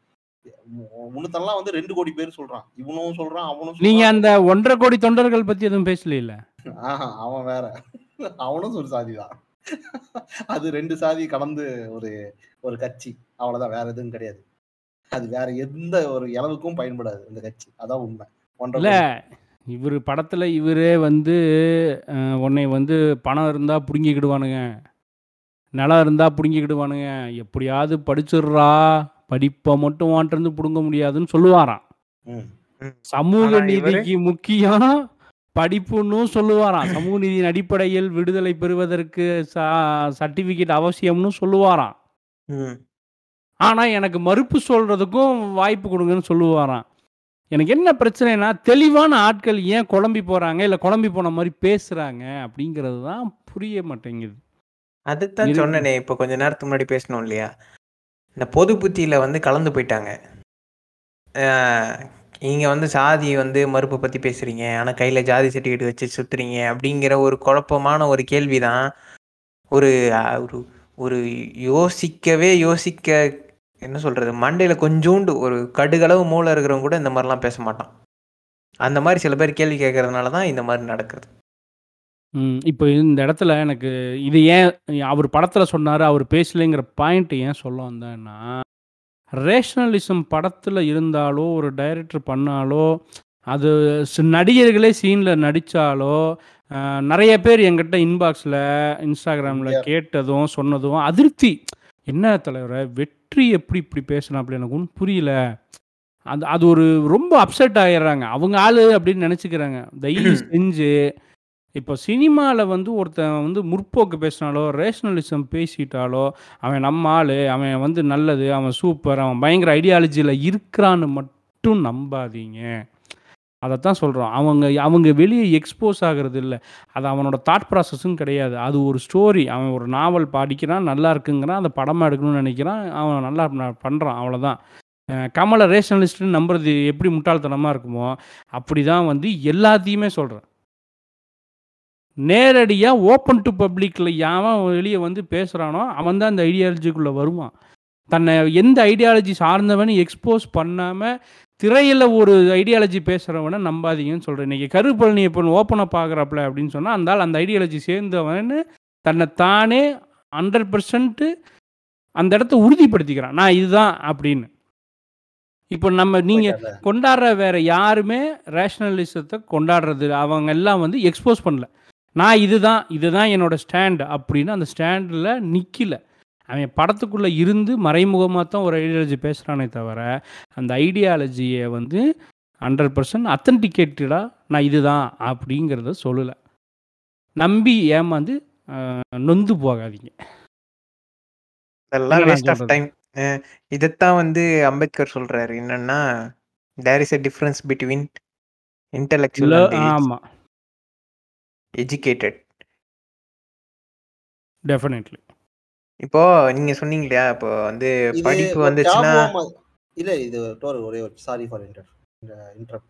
முன்னத்தெல்லாம் வந்து ரெண்டு கோடி பேர் சொல்றான். இவனும் சொல்றான் அவனும் நீங்க. அந்த ஒன்றரை கோடி தொண்டர்கள் பத்தி எதுவும் பேசல ஆஹா, அவன் வேற. அவனும் ஒரு சாதிதான். அது ரெண்டு சாதி கலந்து ஒரு ஒரு கட்சி. அவ்வளவுதான். வேற எதுவும் கிடையாது. அது வேற எந்த ஒரு இளவுக்கும் பயன்படாது இந்த கட்சி. அதான் உண்மை. இல்ல. இவர் படத்துல இவரே வந்து அஹ், உன்னை வந்து பணம் இருந்தா புடுங்கிக்கிடுவானுங்க. நிலம் இருந்தா புடுங்கிக்கிடுவானுங்க. எப்படியாவது படிச்சிடுறா. படிப்பை மட்டும் வாண்டிருந்து புடுங்க முடியாதுன்னு சொல்லுவாராம். ம். சமூக ஆனா இவரு- நீதிக்கு முக்கியம் படிப்புன்னு சொல்லுவாராம். சமூக நீதியின் அடிப்படையில் விடுதலை பெறுவதற்கு சர்டிபிகேட் அவசியம்னு சொல்லுவாராம். ம். ஆனா எனக்கு மறுப்பு சொல்றதுக்கும் வாய்ப்பு கொடுங்கன்னு சொல்லுவாராம். எனக்கு என்ன பிரச்சனைனா தெளிவான ஆட்கள் ஏன் குழம்பி போறாங்க? இல்ல குழம்பி போன மாதிரி பேசுறாங்க அப்படிங்கிறது தான் புரிய மாட்டேங்குது. அதுதான். சொன்னனே இப்போ கொஞ்ச நேரத்துக்கு முன்னாடி பேசணும் இல்லையா? இந்த பொது புத்தியில வந்து கலந்து போயிட்டாங்க. நீங்க வந்து சாதி வந்து மறுப்பு பத்தி பேசுறீங்க. ஆனா கையில ஜாதி சர்டிஃபிகேட் வச்சு சுத்துறீங்க அப்படிங்கிற ஒரு குழப்பமான ஒரு கேள்விதான் ஒரு ஒரு யோசிக்கவே யோசிக்க என்ன சொல்றது மண்டையில கொஞ்சோண்டு ஒரு கடுகளவு மூளை இருக்கிறவங்க கூட இந்த மாதிரிலாம் பேச மாட்டான். அந்த மாதிரி சில பேர் கேள்வி கேட்கறதுனால தான் இந்த மாதிரி நடக்குது. ம், இப்போ இந்த இடத்துல எனக்கு இது ஏன் அவர் படத்தில் சொன்னார் அவர் பேசலைங்கிற பாயிண்ட் ஏன் சொல்ல வந்தேன்னா ரேஷனலிசம் படத்தில் இருந்தாலோ ஒரு டைரக்டர் பண்ணாலோ அது சி- நடிகர்களே சீனில் நடித்தாலோ நிறைய பேர் என்கிட்ட இன்பாக்ஸில் இன்ஸ்டாகிராமில். கேட்டதும் சொன்னதும் அதிருப்தி. என்ன தலைவரை வெற்றி எப்படி இப்படி பேசணும் அப்படி எனக்கு ஒன்றும் புரியல. அது அது ஒரு ரொம்ப அப்செட் ஆயிடுறாங்க. அவங்க ஆளு அப்படின்னு நினச்சிக்கிறாங்க. தயவு செஞ்சு இப்போ சினிமாவில் வந்து ஒருத்தன் வந்து முற்போக்கு பேசினாலோ ரேஷனலிசம் பேசிட்டாலோ அவன் நம்ம ஆள் அவன் வந்து நல்லது அவன் சூப்பர் அவன் பயங்கர ஐடியாலஜியில் இருக்கிறான்னு மட்டும் நம்பாதீங்க. அதைத்தான் சொல்கிறோம் அவங்க அவங்க வெளியே எக்ஸ்போஸ் ஆகிறது இல்லை. அது அவனோட தாட் ப்ராசஸும் கிடையாது. அது ஒரு ஸ்டோரி அவன் ஒரு நாவல் படிக்கிறான் நல்லா இருக்குங்கிறான் அதை படமாக எடுக்கணும்னு நினைக்கிறான் அவன் நல்லா பண்ணுறான் அவ்வளோதான் கமலை ரேஷனலிஸ்ட்னு நம்புறது எப்படி முட்டாள்தனமாக இருக்குமோ அப்படி தான் வந்து எல்லாத்தையுமே சொல்கிறேன் நேரடியாக ஓப்பன் டு பப்ளிக்கில் யாவன் வெளியே வந்து பேசுகிறானோ அவன் தான் அந்த ஐடியாலஜிக்குள்ளே வருவான். தன்னை எந்த ஐடியாலஜி சார்ந்தவன் எக்ஸ்போஸ் பண்ணாமல் திரையில் ஒரு ஐடியாலஜி பேசுகிறவனை நம்பாதீங்கன்னு சொல்கிறேன் இன்றைக்கி கருப்பழனி இப்போ ஓப்பனாக பார்க்குறாப்புல அப்படின்னு சொன்னால் அந்த ஆள் அந்த ஐடியாலஜி சேர்ந்தவன்னு தன்னை தானே ஹண்ட்ரட் பர்சன்ட்டு அந்த இடத்த உறுதிப்படுத்திக்கிறான். நான் இதுதான் அப்படின்னு. இப்போ நம்ம நீங்கள் கொண்டாடுற வேற யாருமே ரேஷனலிசத்தை கொண்டாடுறது அவங்க எல்லாம் வந்து எக்ஸ்போஸ் பண்ணல. நான் இதுதான் இதுதான் என்னோட ஸ்டாண்ட் அப்படின்னு அந்த ஸ்டாண்டில் நிற்கல அவன் படத்துக்குள்ளே இருந்து மறைமுகமாக தான் ஒரு ஐடியாலஜி பேசுகிறானே தவிர அந்த ஐடியாலஜியை வந்து ஹண்ட்ரட் பர்சன்ட் அத்தன்டிகேட்டடாக நான் இதுதான் அப்படிங்கிறத சொல்லலை. நம்பி ஏமாந்து நொந்து போகாதீங்க. நான் வேஸ்ட் ஆஃப்? டைம் இதைத்தான் வந்து அம்பேத்கர் சொல்றாரு. என்னன்னா there is a difference between intellectual ஆமாம் எஜுகேட்டட் டெஃபினெட்லி இப்போ நீங்க சொன்னீங்க இல்லையா இப்போ வந்து இது படிப்பு வந்துச்சுன்னா ஞாபகமா- இல்ல இது டோரு ஒரே ஒரு சாரி ஃபார் இன்டர் இன்டர்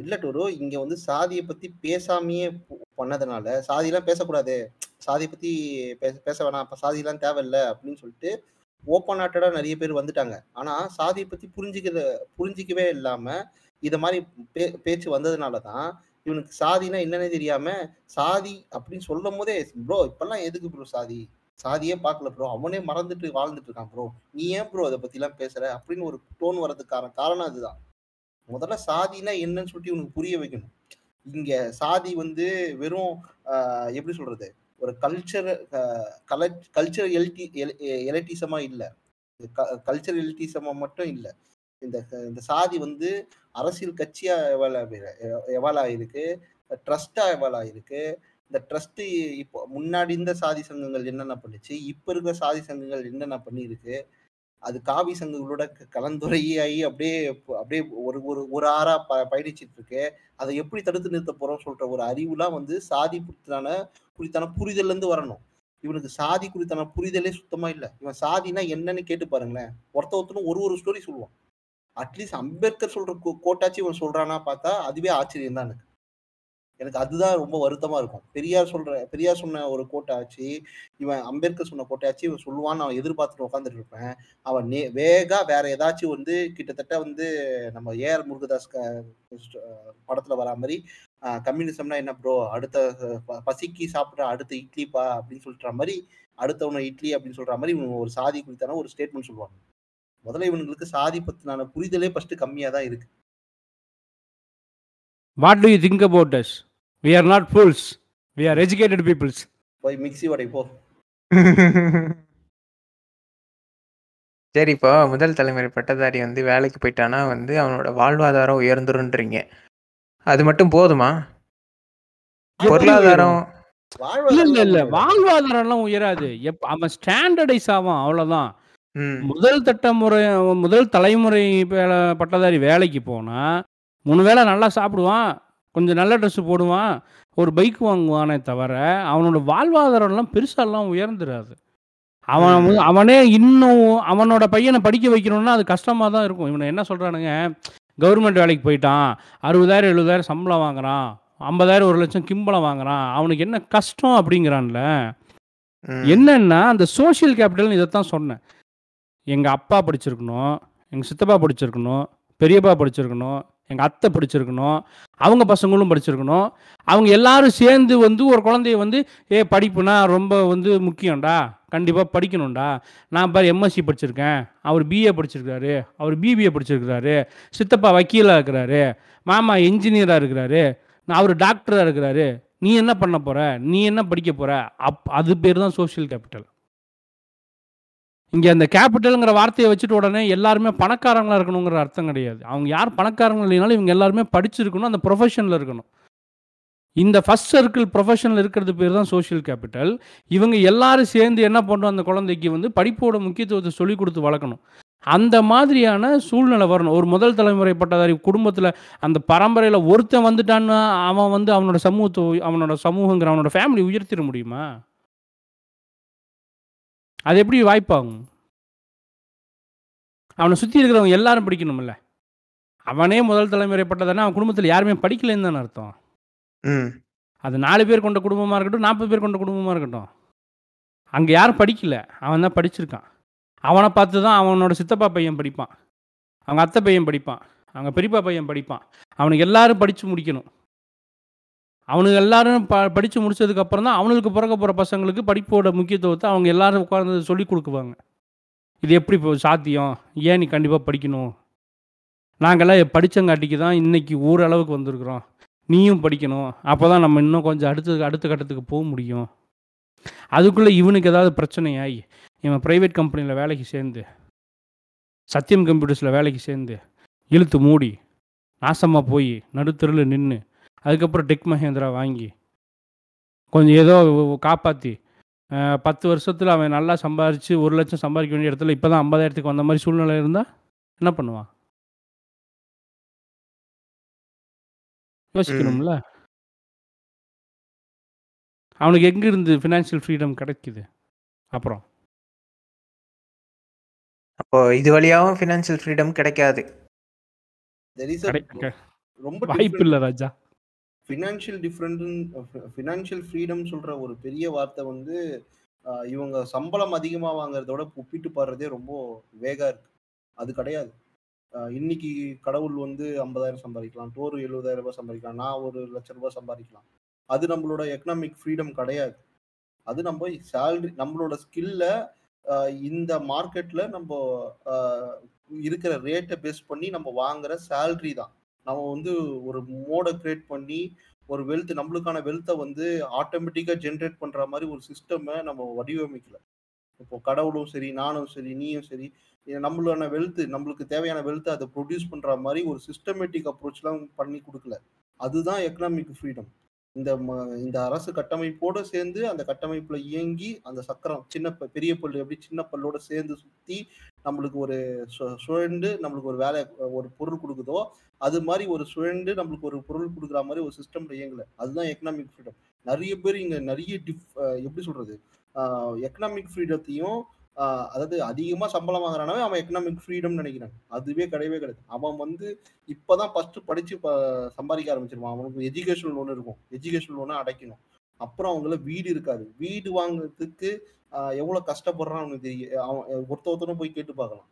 இல்ல டோரு இங்க வந்து சாதியை பத்தி பேசாமையே பு- பண்ணதுனால சாதியெல்லாம் பேசக்கூடாது. சாதியை பத்தி பேச பேச வேணாம் அப்ப சாதியெல்லாம் தேவையில்ல அப்படின்னு சொல்லிட்டு ஓப்பன் ஹார்ட்டடா நிறைய பேர் வந்துட்டாங்க. ஆனா சாதியை பத்தி புரிஞ்சுக்கிற புரிஞ்சிக்கவே இல்லாம இத மாதிரி பே பேச்சு வந்ததுனால தான் இவனுக்கு சாதினா என்னன்னே தெரியாம சாதி அப்படின்னு சொல்லும் போதே ப்ரோ இப்பெல்லாம் எதுக்கு ப்ரோ சாதி? சாதியே பார்க்கல ப்ரோ அவனே மறந்துட்டு வாழ்ந்துட்டு இருக்கான் ப்ரோ நீ ஏன் ப்ரோ அதை பத்திலாம் பேசுற? அப்படின்னு ஒரு டோன் வர்றதுக்கான காரணம் அதுதான். முதல்ல சாதினா என்னன்னு சொல்லிட்டு உனக்கு புரிய வைக்கணும். இங்க சாதி வந்து வெறும் எப்படி சொல்றது? ஒரு கல்ச்சர் கல்ச்சர் எல்டி எலட்டிசமா இல்லை. கல்ச்சர் எலிட்டிசமா மட்டும் இல்லை. இந்த இந்த சாதி வந்து அரசியல் கட்சியா எவால் எவால் ஆயிருக்கு ட்ரஸ்டா எவால் ஆயிருக்கு. இந்த ட்ரஸ்ட் இப்போ முன்னாடி இருந்த சாதி சங்கங்கள் என்னென்ன பண்ணுச்சு இப்ப இருக்கிற சாதி சங்கங்கள் என்னென்ன பண்ணியிருக்கு அது காவி சங்கங்களோட க- கலந்துரையாகி அப்படியே அப்படியே ஒரு ஒரு ஒரு ஆறா ப பயணிச்சிட்டு இருக்கு அதை எப்படி தடுத்து நிறுத்த போறோம்னு சொல்ற ஒரு அறிவுலாம் வந்து சாதி குறித்தான குறித்தான புரிதல்ல இருந்து வரணும். இவனுக்கு சாதி குறித்தான புரிதலே சுத்தமா இல்லை. இவன் சாதினா என்னன்னு கேட்டு பாருங்களேன். ஒருத்த ஒருத்தனும் ஒரு ஒரு ஸ்டோரி சொல்லுவான். அட்லீஸ்ட் அம்பேத்கர் சொல்ற கோ- கோட்டாச்சு இவன் சொல்றானா பார்த்தா அதுவே ஆச்சரியம் தான் எனக்கு. எனக்கு அதுதான் ரொம்ப வருத்தமா இருக்கும். பெரியார் சொல்ற பெரியார் சொன்ன ஒரு கோட்டாச்சு இவன் அம்பேத்கர் சொன்ன கோட்டாச்சு இவன் சொல்லுவான்னு அவன் எதிர்பார்த்துட்டு உட்காந்துட்டு இருப்பேன். அவன் நே வேகா வேற ஏதாச்சும் வந்து கிட்டத்தட்ட வந்து நம்ம ஏஆர் முருகதாஸ் படத்துல வரா மாதிரி கம்யூனிசம்னா என்ன ப்ரோ அடுத்த ப- பசிக்கு சாப்பிட்ற அடுத்த இட்லிப்பா? அப்படின்னு சொல்ற மாதிரி அடுத்தவன இட்லி அப்படின்னு சொல்ற மாதிரி இவங்க ஒரு சாதி குறித்தான ஒரு ஸ்டேட்மெண்ட் சொல்லுவாங்க. முதல்ல இவனுங்களுக்கு சாதி பத்தினான புரிதலே ஃபர்ஸ்ட் கம்மியா தான் இருக்கு. What do you think about us we are not fools we are educated peoples போய் மிக்ஸி வடை போ. சரி இப்போ முதல் தலைமுறை பட்டதாரி வந்து வேலைக்கு போயிட்டானா வந்து அவனோட வாழ்வாதாரம் உயர்ந்துருன்றீங்க. அது மட்டும் போதுமா? பொருளாதாரம். இல்ல இல்ல இல்ல. வாழ்வாதாரம் வாழ்வாதாரம் எல்லாம் உயராது. எப் அவன் ஸ்டாண்டர்டைஸ் ஆவான் அவ்வளவுதான். முதல் தட்டமுறை முதல் தலைமுறை பட்டதாரி வேலைக்கு போனா மூணு வேளை நல்லா சாப்பிடுவான் கொஞ்சம் நல்ல ட்ரெஸ் போடுவான் ஒரு பைக் வாங்குவானே தவிர அவனோட வாழ்வாதாரம்லாம் பெருசாலாம் உயர்ந்துராது. அவன் அவனே இன்னும் அவனோட பையனை படிக்க வைக்கணும்னா அது கஷ்டமாக தான் இருக்கும். இவனை என்ன சொல்கிறானுங்க கவர்மெண்ட் வேலைக்கு போயிட்டான் அறுபதாயிரம் எழுபதாயிரம் சம்பளம் வாங்குறான் ஐம்பதாயிரம் ஒரு லட்சம் கிம்பளம் வாங்குறான் அவனுக்கு என்ன கஷ்டம் அப்படிங்கிறான்ல. என்னன்னா அந்த சோஷியல் கேபிட்டல்னு இதைத்தான் சொன்னேன். எங்கள் அப்பா படிச்சிருக்கணும் எங்கள் சித்தப்பா படிச்சிருக்கணும் பெரியப்பா படிச்சிருக்கணும் எங்கள் அத்தை படிச்சிருக்கணும் அவங்க பசங்களும் படிச்சிருக்கணும். அவங்க எல்லாரும் சேர்ந்து வந்து ஒரு குழந்தைய வந்து ஏ படிப்புனா ரொம்ப வந்து முக்கியம்டா கண்டிப்பாக படிக்கணும்டா. நான் பாரு எம்எஸ்சி படிச்சிருக்கேன். அவர் பிஏ படிச்சிருக்காரு அவர் பிபிஏ படிச்சிருக்கிறாரு. சித்தப்பா வக்கீலாக இருக்கிறாரு. மாமா இன்ஜினியராக இருக்கிறாரு. நான் அவர் டாக்டராக இருக்கிறாரு. நீ என்ன பண்ண போகிற நீ என்ன படிக்க போகிற அப் அது பேர் தான் சோஷியல் கேபிட்டல் இங்கே அந்த கேபிட்டலுங்கிற வார்த்தையை வச்சுட்டு உடனே எல்லாருமே பணக்காரங்களாக இருக்கணுங்கிற அர்த்தம் கிடையாது. அவங்க யார் பணக்காரங்க இல்லைனாலும் இவங்க எல்லாருமே படிச்சிருக்கணும் அந்த ப்ரொஃபஷனில் இருக்கணும். இந்த ஃபர்ஸ்ட் சர்க்கிள் ப்ரொஃபஷனில் இருக்கிறது பேர் தான் சோஷியல் கேபிட்டல் இவங்க எல்லாரும் சேர்ந்து என்ன பண்ணுறோம் அந்த குழந்தைக்கு வந்து படிப்போட முக்கியத்துவத்தை சொல்லிக் கொடுத்து வளர்க்கணும். அந்த மாதிரியான சூழ்நிலை வரணும். ஒரு முதல் தலைமுறை பட்டதாரி குடும்பத்தில் அந்த பரம்பரையில் ஒருத்தன் வந்துட்டான்னா அவன் வந்து அவனோட சமூகத்தை அவனோட சமூகங்கிற அவனோட ஃபேமிலி உயர்த்திட முடியுமா? அது எப்படி வாய்ப்பாகும்? அவனை சுற்றி இருக்கிறவங்க எல்லாரும் படிக்கணும்ல. அவனே முதல் தலைமுறை பட்டதானே அவன் குடும்பத்தில் யாருமே படிக்கலைன்னு தானே அர்த்தம். அது நாலு பேர் கொண்ட குடும்பமாக இருக்கட்டும் நாற்பது பேர் கொண்ட குடும்பமாக இருக்கட்டும். அங்கே யாரும் படிக்கல. அவன் தான் படிச்சிருக்கான். அவனை பார்த்து தான் அவனோட சித்தப்பா பையன் படிப்பான். அவங்க அத்தை பையன் படிப்பான். அவங்க பெரியப்பா பையன் படிப்பான். அவனுக்கு எல்லாரும் படித்து முடிக்கணும். அவனுக்கு எல்லாரும் ப படித்து முடித்ததுக்கப்புறம் தான் அவனுக்கு பிறக்க போகிற பசங்களுக்கு படிப்போட முக்கியத்துவத்தை அவங்க எல்லாரும் உட்கார்ந்து சொல்லி கொடுக்குவாங்க. இது எப்படி இப்போ சாத்தியம்? ஏன் நீ கண்டிப்பாக படிக்கணும்? நாங்கள்லாம் படித்தங்காட்டிக்கு தான் இன்றைக்கி ஓரளவுக்கு வந்திருக்கிறோம். நீயும் படிக்கணும். அப்போ தான் நம்ம இன்னும் கொஞ்சம் அடுத்த அடுத்த கட்டத்துக்கு போக முடியும். அதுக்குள்ளே இவனுக்கு ஏதாவது பிரச்சனையாகி இவன் ப்ரைவேட் கம்பெனியில் வேலைக்கு சேர்ந்து சத்யம் கம்ப்யூட்டர்ஸில் வேலைக்கு சேர்ந்து இழுத்து மூடி நாசமாக போய் நடுத்தருவில் நின்று அதுக்கப்புறம் டெக் மஹேந்திரா வாங்கி கொஞ்சம் ஏதோ காப்பாற்றி பத்து வருஷத்தில் அவன் நல்லா சம்பாரித்து ஒரு லட்சம் சம்பாதிக்க வேண்டிய இடத்துல இப்போ தான் ஐம்பதாயிரத்துக்கு வந்த மாதிரி சூழ்நிலை இருந்தால் என்ன பண்ணுவான்? யோசிக்கணும்ல. அவனுக்கு எங்கிருந்து ஃபினான்ஷியல் ஃப்ரீடம் கிடைக்குது? அப்புறம். அப்போ இது வழியாகவும் ஃபினான்ஷியல் ஃப்ரீடம் கிடைக்காது. ரொம்ப வாய்ப்பு இல்லை ராஜா. ஃபினான்ஷியல் டிஃப்ரெண்ட் ஃபினான்ஷியல் ஃப்ரீடம் சொல்ற ஒரு பெரிய வார்த்தை வந்து இவங்க சம்பளம் அதிகமாக வாங்குறதோட ஒப்பிட்டு பாடுறதே ரொம்ப வேகா இருக்கு. அது கிடையாது. இன்னைக்கு கடவுள் வந்து ஐம்பதாயிரம் சம்பாதிக்கலாம் டோர் எழுபதாயிரம் ரூபாய் சம்பாதிக்கலாம் நான் ஒரு லட்ச ரூபாய் சம்பாதிக்கலாம். அது நம்மளோட எக்கனாமிக் ஃப்ரீடம் கிடையாது. அது நம்ம சேல்ரி நம்மளோட ஸ்கில்ல இந்த மார்க்கெட்ல நம்ம இருக்கிற ரேட்டை பேஸ் பண்ணி நம்ம வாங்குற சேல்ரி தான். நம்ம வந்து ஒரு மோடை கிரியேட் பண்ணி ஒரு வெல்த் நம்மளுக்கான வெல்த்தை வந்து ஆட்டோமேட்டிக்காக ஜென்ரேட் பண்ணுற மாதிரி ஒரு சிஸ்டமை நம்ம வடிவமைக்கல. இப்போ கடவுளும் சரி நானும் சரி நீயும் சரி நம்மளான வெல்த் நம்மளுக்கு தேவையான வெல்த்தை அதை ப்ரொடியூஸ் பண்ணுற மாதிரி ஒரு சிஸ்டமேட்டிக் அப்ரோச்லாம் பண்ணி கொடுக்கல. அதுதான் எக்கனாமிக் ஃப்ரீடம் இந்த ம- இந்த அரசு கட்டமைப்போடு சேர்ந்து அந்த கட்டமைப்பில் இயங்கி அந்த சக்கரம் சின்ன ப- பெரிய பல்லு எப்படி சின்ன பல்லோட சேர்ந்து சுற்றி நம்மளுக்கு ஒரு சு- சுழண்டு நம்மளுக்கு ஒரு வேலை ஒரு பொருள் கொடுக்குதோ அது மாதிரி ஒரு சுழண்டு நம்மளுக்கு ஒரு பொருள் கொடுக்குற மாதிரி ஒரு சிஸ்டம்ல இயங்கல. அதுதான் எக்கனாமிக் ஃப்ரீடம் நிறைய பேர் இங்க நிறைய டிஃப் எப்படி சொல்றது? எக்கனாமிக் ஃப்ரீடத்தையும் அதாவது அதிகமா சம்பளம் வாங்குறானவே அவன் எக்கனாமிக் ஃப்ரீடம் நினைக்கிறான். அதுவே கிடையவே கிடையாது. அவன் வந்து இப்பதான் ஃபர்ஸ்ட் படிச்சு சம்பாதிக்க ஆரம்பிச்சிருவான். அவனுக்கு எஜுகேஷன் லோன் இருக்கும். எஜுகேஷன் லோனை அடைக்கணும். அப்புறம் அவங்கள வீடு இருக்காது. வீடு வாங்குறதுக்கு எவ்வளோ எவ்வளவு கஷ்டப்படுறான் அவனுக்கு தெரியும் அவன் ஒருத்த ஒருத்தனும் போய் கேட்டு பார்க்கலாம்.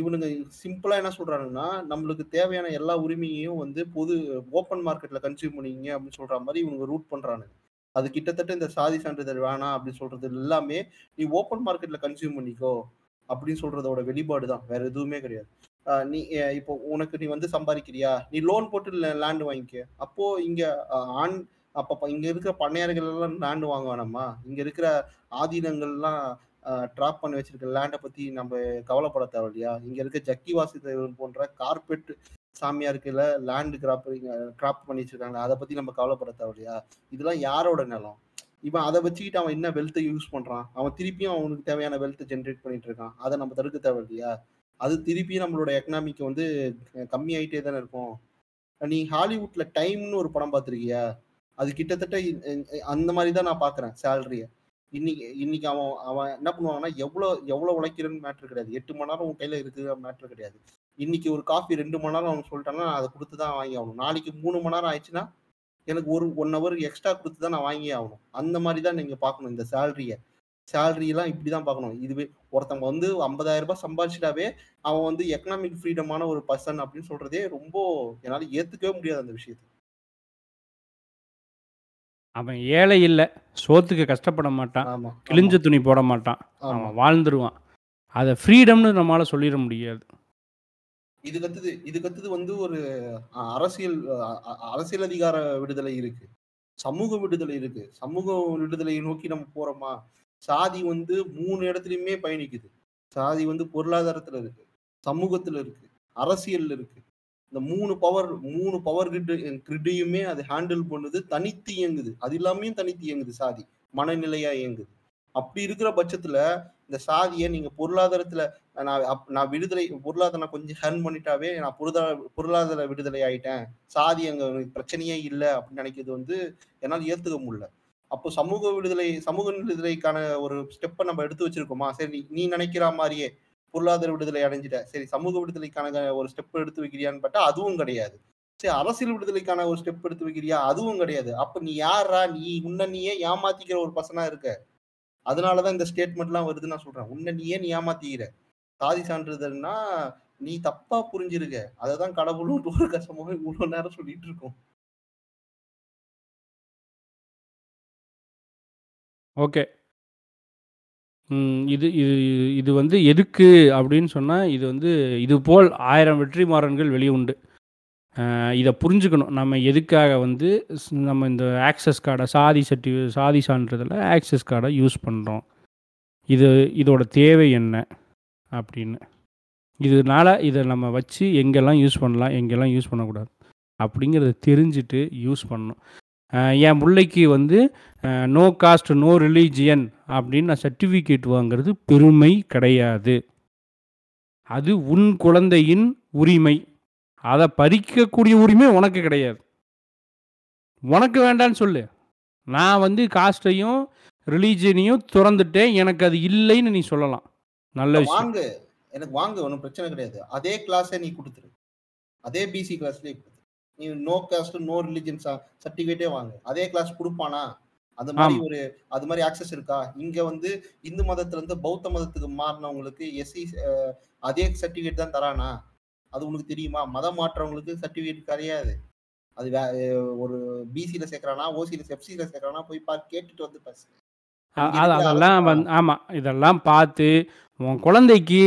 இவனுங்க சிம்பிளா என்ன சொல்றானுங்கன்னா நம்மளுக்கு தேவையான எல்லா உரிமையையும் வந்து பொது ஓப்பன் மார்க்கெட்ல கன்சியூம் பண்ணிங்க அப்படின்னு சொல்ற மாதிரி இவனுங்க ரூட் பண்றானுங்க. அது கிட்டத்தட்ட இந்த சாதி சான்றிதழ் வேணாம் அப்படின்னு சொல்றது எல்லாமே நீ ஓப்பன் மார்க்கெட்ல கன்சியூம் பண்ணிக்கோ அப்படின்னு சொல்றதோட வெளிப்பாடு தான். வேற எதுவுமே கிடையாது. நீ இப்போ உனக்கு நீ வந்து சம்பாதிக்கிறியா? நீ லோன் போட்டு லேண்ட் வாங்கிக்க. அப்போ இங்க ஆண் அப்ப இங்க இருக்கிற பண்ணையார்கள் எல்லாம் லேண்ட் வாங்க வேணாமா இங்க இருக்கிற ஆதீனங்கள்லாம் ட்ராப் பண்ணி வச்சிருக்க லேண்டை பத்தி நம்ம கவலைப்பட தேவையில்லையா? இங்க இருக்க ஜக்கி வாசிதேவன் போன்ற கார்பெட் சாமியாருக்குல லேண்ட் கிராப் கிராப் பண்ணி வச்சிருக்காங்க. அதை பத்தி நம்ம கவலைப்பட தேவையில்லையா? இதெல்லாம் யாரோட நிலம்? இவன் அதை வச்சுக்கிட்டு அவன் என்ன வெல்த்தை யூஸ் பண்றான்? அவன் திருப்பியும் அவனுக்கு தேவையான வெல்த்தை ஜென்ரேட் பண்ணிட்டு இருக்கான். அதை நம்ம தடுக்க தேவையில்லையா? அது திருப்பியும் நம்மளோட எக்கனாமிக் வந்து கம்மி ஆயிட்டே தானே இருக்கும். நீ ஹாலிவுட்ல டைம்னு ஒரு படம் பார்த்துருக்கியா? அது கிட்டத்தட்ட அந்த மாதிரி தான் நான் பாக்குறேன் சேலரிய இன்னைக்கு இன்னைக்கு அவன் அவன் என்ன பண்ணுவாங்கன்னா எவ்வளோ எவ்வளோ உழைக்கிறன்னு மேட்ரு கிடையாது. எட்டு மணி நேரம் உன் கையில் இருக்குது மேட்ரு கிடையாது. இன்னைக்கு ஒரு காஃபி ரெண்டு மணி நேரம் அவன் சொல்லிட்டான்னா நான் அதை கொடுத்து தான் வாங்கி ஆகணும். நாளைக்கு மூணு மணி நேரம் ஆயிடுச்சுன்னா எனக்கு ஒரு ஒன் ஹவர் எக்ஸ்ட்ரா கொடுத்து தான் நான் வாங்கி ஆகணும். அந்த மாதிரி தான் நீங்கள் பார்க்கணும் இந்த சேலரியை சேலரியெல்லாம் இப்படி இப்படிதான் பார்க்கணும் இதுவே ஒருத்தவங்க வந்து ஐம்பதாயிரம் ரூபாய் சம்பாதிச்சிட்டாவே அவன் வந்து எக்கனாமிக் ஃப்ரீடமான ஒரு பர்சன் அப்படின்னு சொல்றதே ரொம்ப என்னால் ஏற்றுக்கவே முடியாது அந்த விஷயத்தை. அவன் ஏழை இல்லை சோத்துக்கு கஷ்டப்பட மாட்டான் ஆமா கிழிஞ்ச துணி போட மாட்டான் ஆமா. அவன் வாழ்ந்துருவான். அதை ஃப்ரீடம்னு நம்மளால சொல்லிட முடியாது. இதுக்கு அடுத்தது இதுக்கு அடுத்தது வந்து ஒரு அரசியல் அரசியல் அதிகார விடுதலை இருக்கு. சமூக விடுதலை இருக்கு. சமூக விடுதலையை நோக்கி நம்ம போறோமா? சாதி வந்து மூணு இடத்துலயுமே பயணிக்குது. சாதி வந்து பொருளாதாரத்துல இருக்கு சமூகத்துல இருக்கு அரசியல்ல இருக்கு. இந்த மூணு பவர் மூணு பவர் கிரிட் கிரிட்டையுமே அது ஹேண்டில் பண்ணுது தனித்து இயங்குது. அது இல்லாமையும் தனித்து இயங்குது சாதி. மனநிலையா இயங்குது. அப்படி இருக்கிற பட்சத்துல இந்த சாதியை நீங்க பொருளாதாரத்துல நான் அப்- நான் விடுதலை பொருளாதாரம் கொஞ்சம் ஹேர்ன் பண்ணிட்டாவே நான் பொருளாதார பொருளாதார விடுதலை ஆயிட்டேன். சாதி அங்க பிரச்சனையே இல்லை அப்படின்னு நினைக்கிறது வந்து என்னால் ஏத்துக்க முடியல. அப்போ சமூக விடுதலை சமூக விடுதலைக்கான ஒரு ஸ்டெப்பை நம்ம எடுத்து வச்சிருக்கோமா? சரி நீ- நீ நினைக்கிற மாதிரியே. பொருளாதார விடுதலை அடைஞ்சிட்ட. சரி சமூக விடுதலைக்கான ஒரு ஸ்டெப் எடுத்து வைக்கிறியான்னு பார்த்தா அதுவும் கிடையாது. சரி அரசியல் விடுதலைக்கான ஒரு ஸ்டெப் எடுத்து வைக்கிறியா? அதுவும் கிடையாது. அப்ப நீ யாரா நீ உன்னை நீயே ஏமாத்திக்கிற ஒரு பர்சனா இருக்க. அதனாலதான் இந்த ஸ்டேட்மெண்ட்லாம் வருதுன்னு நான் சொல்றேன். உன்னை நீயே நீ ஏமாத்திக்கிற. சாதி சான்றிதழ்னா நீ தப்பா புரிஞ்சிருக்க. அததான் கடவுளும் ஒரு கஷ்டமாக இவ்வளவு நேரம் சொல்லிட்டு இருக்கோம். ஓகே ம், இது இது இது வந்து எதுக்கு அப்படின்னு சொன்னால் இது வந்து இது போல் ஆயிரம் வெற்றிமாறன்கள் வெளியே உண்டு. இதை புரிஞ்சுக்கணும். நம்ம எதுக்காக வந்து ஸ்- நம்ம இந்த ஆக்சஸ் கார்டை சாதி சர்டி சாதி சான்றிதழை ஆக்சஸ் கார்டை யூஸ் பண்ணுறோம் இது இதோட தேவை என்ன அப்படின்னு. இதனால இதை நம்ம வச்சு எங்கெல்லாம் யூஸ் பண்ணலாம் எங்கெல்லாம் யூஸ் பண்ணக்கூடாது அப்படிங்கிறத தெரிஞ்சுட்டு யூஸ் பண்ணணும். என் பிள்ளைக்கு வந்து நோ காஸ்ட் நோ ரிலீஜியன் அப்படின்னு நான் சர்டிஃபிகேட் வாங்குறது பெருமை கிடையாது. அது உன் குழந்தையின் உரிமை. அதை பறிக்கக்கூடிய உரிமை உனக்கு கிடையாது. உனக்கு வேண்டான்னு சொல்லு. நான் வந்து காஸ்ட்டையும் ரிலீஜியனையும் திறந்துட்டேன். எனக்கு அது இல்லைன்னு நீ சொல்லலாம். நல்ல விஷயம். வாங்கு. எனக்கு வாங்க. ஒன்றும் பிரச்சனை கிடையாது. அதே கிளாஸே நீ கொடுத்துரு. அதே பிசி கிளாஸ்லயே நீ நோ காஸ்ட் நோ ரிலிஜன் சர்டிஃபிகேட்டே வாங்க. அதே கிளாஸ் கொடுப்பானா? அது மாதிரி. ஒரு அது மாதிரி ஆக்சஸ் இருக்கா? இங்க வந்து இந்து மதத்துல இருந்து பௌத்த மதத்துக்கு மாறினவங்களுக்கு எஸ்சி அதே சர்டிஃபிகேட் தான் தரானா? அது உனக்கு தெரியுமா? மதம் மாற்றவங்களுக்கு சர்டிபிகேட் கிடையாது. அது ஒரு பிசியில சேர்க்கறானா ஓசியில எஃப்சியில சேர்க்கறானா போய் பார் கேட்டுட்டு வந்து பேசு. அதெல்லாம் வந்து ஆமாம் இதெல்லாம் பார்த்து உன் குழந்தைக்கு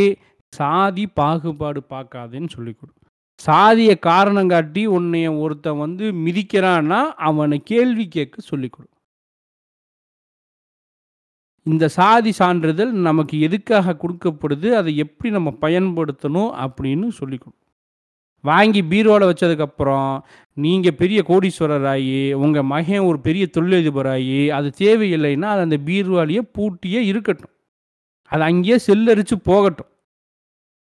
சாதி பாகுபாடு பார்க்காதேன்னு சொல்லிக் கொடு. சாதியை காரணம் காட்டி உன்னைய ஒருத்தன் வந்து மிதிக்கிறான்னா அவனை கேள்வி கேட்க சொல்லிக் கொடு. இந்த சாதி சான்றிதழ் நமக்கு எதுக்காக கொடுக்கப்படுது? அதை எப்படி நம்ம பயன்படுத்தணும் அப்படின்னு சொல்லிக் கொடு. வாங்கி பீரோவில் வச்சதுக்கப்புறம் நீங்கள் பெரிய கோடீஸ்வரர் ஆகி உங்கள் மகன் ஒரு பெரிய தொழிலதிபர் ஆகி அது தேவையில்லைன்னா அது அந்த பீர்வாலியை பூட்டியே இருக்கட்டும். அது அங்கேயே செல்லரித்து போகட்டும்.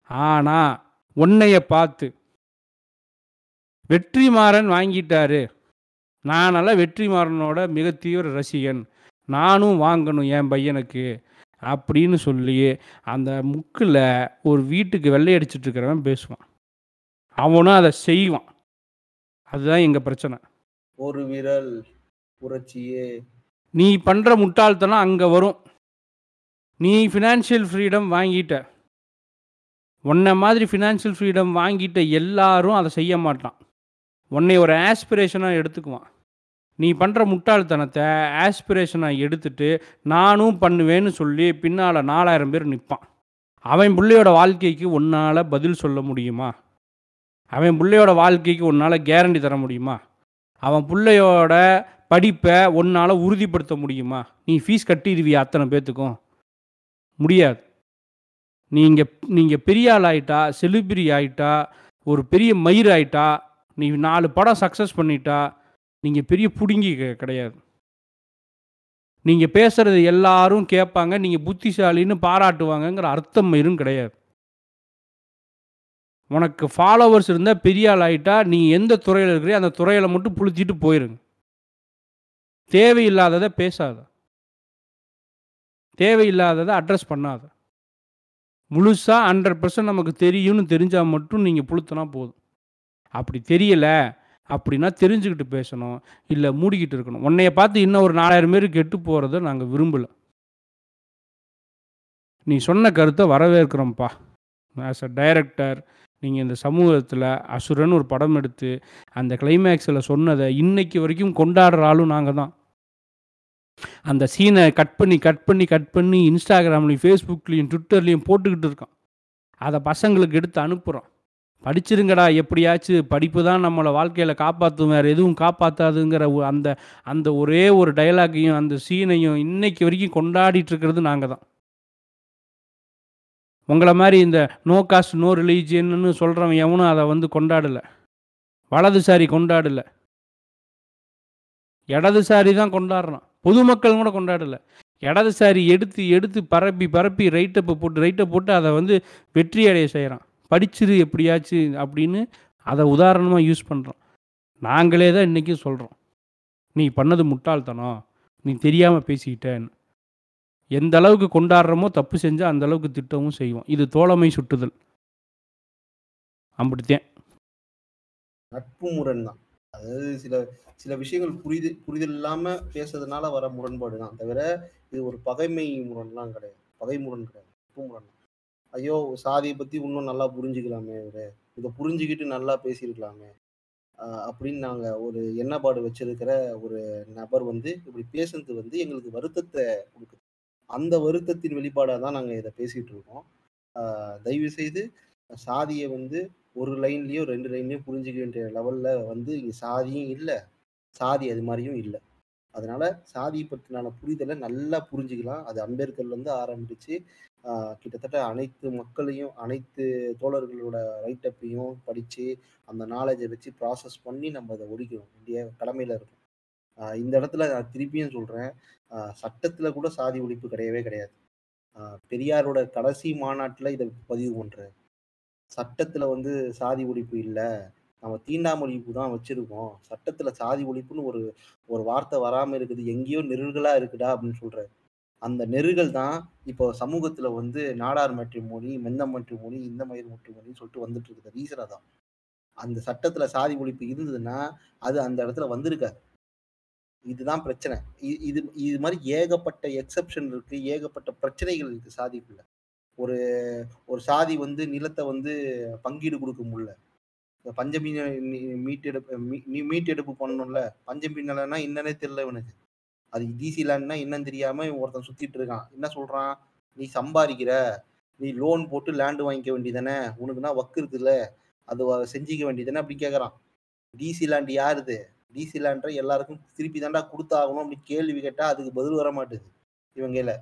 ஆனால் உன்னைய பார்த்து வெற்றிமாறன் வாங்கிட்டாரு. நானெல்லாம் வெற்றிமாறனோட மிக தீவிர ரசிகன். நானும் வாங்கணும் என் பையனுக்கு அப்படின்னு சொல்லி அந்த முக்கில் ஒரு வீட்டுக்கு வெள்ளை அடிச்சிட்டு இருக்கிறவன் பேசுவான். அவனும் அதை செய்வான். அதுதான் எங்கள் பிரச்சனை. ஒரு விரல் புரட்சியே. நீ பண்ணுற முட்டாள்தனம் அங்கே வரும். நீ ஃபினான்ஷியல் ஃப்ரீடம் வாங்கிட்ட. உன்னை மாதிரி ஃபினான்ஷியல் ஃப்ரீடம் வாங்கிட்ட எல்லாரும் அதை செய்ய மாட்டான். உன்னை ஒரு ஆஸ்பிரேஷனாக எடுத்துக்குவான். நீ பண்ணுற முட்டாள்தனத்தை ஆஸ்பிரேஷனாக எடுத்துட்டு நானும் பண்ணுவேன்னு சொல்லி பின்னால் நாலாயிரம் பேர் நிற்பான் அவன் பிள்ளையோட வாழ்க்கைக்கு உன்னால் பதில் சொல்ல முடியுமா? அவன் பிள்ளையோட வாழ்க்கைக்கு உன்னால் கேரண்டி தர முடியுமா? அவன் பிள்ளையோட படிப்பை உன்னால் உறுதிப்படுத்த முடியுமா? நீ ஃபீஸ் கட்டிடுவியா அத்தனை பேர்த்துக்கும் முடியாது. நீங்கள் நீங்கள் பெரிய ஆள் ஆகிட்டா செலிபிரி ஆகிட்டா ஒரு பெரிய மயிர் ஆகிட்டா நீ நாலு படம் சக்ஸஸ் பண்ணிட்டா நீங்கள் பெரிய பிடுங்கி கெ- கிடையாது. நீங்கள் பேசுகிறது எல்லாரும் கேட்பாங்க நீங்கள் புத்திசாலின்னு பாராட்டுவாங்கங்கிற அர்த்தம் மயிரும் கிடையாது. உனக்கு ஃபாலோவர்ஸ் இருந்தால் பெரிய ஆள் ஆகிட்டா நீ எந்த துறையில் இருக்கிறியோ அந்த துறையில் மட்டும் புளிச்சிட்டு போயிருங்க. தேவையில்லாததை பேசாத. தேவையில்லாததை அட்ரஸ் பண்ணாத. முழுசாக ஹண்ட்ரட் பர்சன்ட் நமக்கு தெரியும்னு தெரிஞ்சால் மட்டும் நீங்கள் புளுத்துனா போதும். அப்படி தெரியலை அப்படின்னா தெரிஞ்சுக்கிட்டு பேசணும் இல்லை மூடிக்கிட்டு இருக்கணும். உன்னைய பார்த்து இன்னும் ஒரு நாலாயிரம் பேர் கெட்டு போகிறத நாங்கள் விரும்பலை. நீ சொன்ன கருத்தை வரவேற்கிறோம்ப்பா. ஆஸ் அ டைரக்டர் நீங்கள் இந்த சமூகத்தில் அசுரன் ஒரு படம் எடுத்து அந்த கிளைமேக்ஸில் சொன்னதை இன்னைக்கு வரைக்கும் கொண்டாடுற ஆளும் நாங்கள் தான். அந்த சீனை கட் பண்ணி கட் பண்ணி கட் பண்ணி இன்ஸ்டாகிராம்லேயும் ஃபேஸ்புக்லேயும் ட்விட்டர்லேயும் போட்டுக்கிட்டு இருக்கோம் அதை பசங்களுக்கு எடுத்து அனுப்புகிறோம் படிச்சிருங்கடா எப்படியாச்சும் படிப்பு தான் நம்மளை வாழ்க்கையில் காப்பாற்றும் வேறு எதுவும் காப்பாற்றாதுங்கிற அந்த அந்த ஒரே ஒரு டயலாகையும் அந்த சீனையும் இன்னைக்கு வரைக்கும் கொண்டாடிட்டு இருக்கிறது நாங்கள் தான் உங்களை மாதிரி இந்த நோ காஸ்ட் நோ ரிலீஜியன்னு சொல்கிறவன் எவனும் அதை வந்து கொண்டாடலை. வலதுசாரி கொண்டாடலை. இடதுசாரி தான் கொண்டாடுறான். பொதுமக்கள் கூட கொண்டாடலை. இடதுசாரி எடுத்து எடுத்து பரப்பி பரப்பி ரைட்டப்பை போட்டு ரைட்டை போட்டு அதை வந்து வெற்றி அடைய செய்கிறான் படிச்சிரு எப்படியாச்சு அப்படின்னு அதை உதாரணமாக யூஸ் பண்ணுறோம் நாங்களே தான் இன்றைக்கும் சொல்கிறோம் நீ பண்ணது முட்டாள்தனம். நீ தெரியாமல் பேசிக்கிட்டேன்னு எந்த அளவுக்கு கொண்டாடுறோமோ தப்பு செஞ்சால் அந்த அளவுக்கு திட்டமும் செய்வோம். இது தோழமை சுட்டுதல். அப்படித்தேன். நட்பு முரண் தான். அதாவது சில சில விஷயங்கள் புரிது புரிதல் இல்லாமல் பேசுறதுனால வர முரண்பாடு தான் தவிர இது ஒரு பகைமை முரண்லாம் கிடையாது. பகை முரண் கிடையாது. நட்பு முரண் தான். ஐயோ சாதியை பத்தி இன்னும் நல்லா புரிஞ்சுக்கலாமே இவரு. இதை புரிஞ்சுக்கிட்டு நல்லா பேசியிருக்கலாமே. அப்படின்னு நாங்க ஒரு எண்ணப்பாடு வச்சிருக்கிற ஒரு நபர் வந்து இப்படி பேசுனது வந்து எங்களுக்கு வருத்தத்தை கொடுக்குது. அந்த வருத்தத்தின் வெளிப்பாடாக தான் நாங்கள் இதை பேசிட்டு இருக்கோம். தயவு செய்து சாதியை வந்து ஒரு லைன்லயோ ரெண்டு லைன்லயோ புரிஞ்சுக்க வேண்டிய லெவல்ல வந்து இங்கே சாதியும் இல்லை. சாதி அது மாதிரியும் இல்லை. அதனால சாதியை பற்றினான புரிதலை நல்லா புரிஞ்சுக்கலாம். அது அம்பேத்கர்ல இருந்து ஆரம்பிச்சு கிட்டத்தட்ட அனைத்து மக்களையும் அனைத்து தோழர்களோட ரைட்டப்பையும் படித்து அந்த நாலேஜை வச்சு ப்ராசஸ் பண்ணி நம்ம அதை ஒழிக்கணும். வேண்டிய கடமையில் இருக்கும். இந்த இடத்துல நான் திருப்பியும் சொல்கிறேன் சட்டத்தில் கூட சாதி ஒழிப்பு கிடையவே கிடையாது. பெரியாரோட கடைசி மாநாட்டில் இதை பதிவு பண்ணுறேன் சட்டத்தில் வந்து சாதி ஒழிப்பு இல்லை. நம்ம தீண்டாமொழிப்பு தான் வச்சுருக்கோம். சட்டத்தில் சாதி ஒழிப்புன்னு ஒரு ஒரு வார்த்தை வராமல் இருக்குது. எங்கேயோ நெருகலா இருக்குடா அப்படின்னு சொல்றாரு அந்த நெருகல் தான் இப்போ சமூகத்துல வந்து நாடார் மொழி மெந்த மொழி இந்த மயிர் மொழின்னு சொல்லிட்டு வந்துட்டு இருக்குது. ரீசனா தான். அந்த சட்டத்துல சாதி ஒழிப்பு இருந்ததுன்னா அது அந்த இடத்துல வந்திருக்காது. இதுதான் பிரச்சனை. இது இது மாதிரி ஏகப்பட்ட எக்ஸெப்ஷன் இருக்கு ஏகப்பட்ட பிரச்சனைகள் இருக்கு சாதிக்குள்ள. ஒரு ஒரு சாதி வந்து நிலத்தை வந்து பங்கீடு கொடுக்க முடியல. இந்த பஞ்சமி மீட்டெடுப்பு மீ- மீட்டெடுப்பு பண்ணணும்ல. பஞ்சமி நிலம்னா என்னன்னே தெரியல இவனுக்கு. அது டிசி லேண்ட்னா என்னன்னு தெரியாம இவன் ஒருத்தன் சுத்திட்டு இருக்கான். என்ன சொல்றான்? நீ சம்பாதிக்கிற. நீ லோன் போட்டு லேண்டு வாங்கிக்க வேண்டியதானே? உனக்குன்னா ஒர்க் இருக்குல்ல. அது வ- செஞ்சுக்க வேண்டியதானே? அப்படி கேட்குறான் டிசி லேண்ட் யாருது டிசி லேண்டை எல்லாருக்கும் திருப்பி தாண்டா கொடுத்தாகணும் அப்படி கேள்வி கேட்டால் அதுக்கு பதில் வர மாட்டுது இவங்கள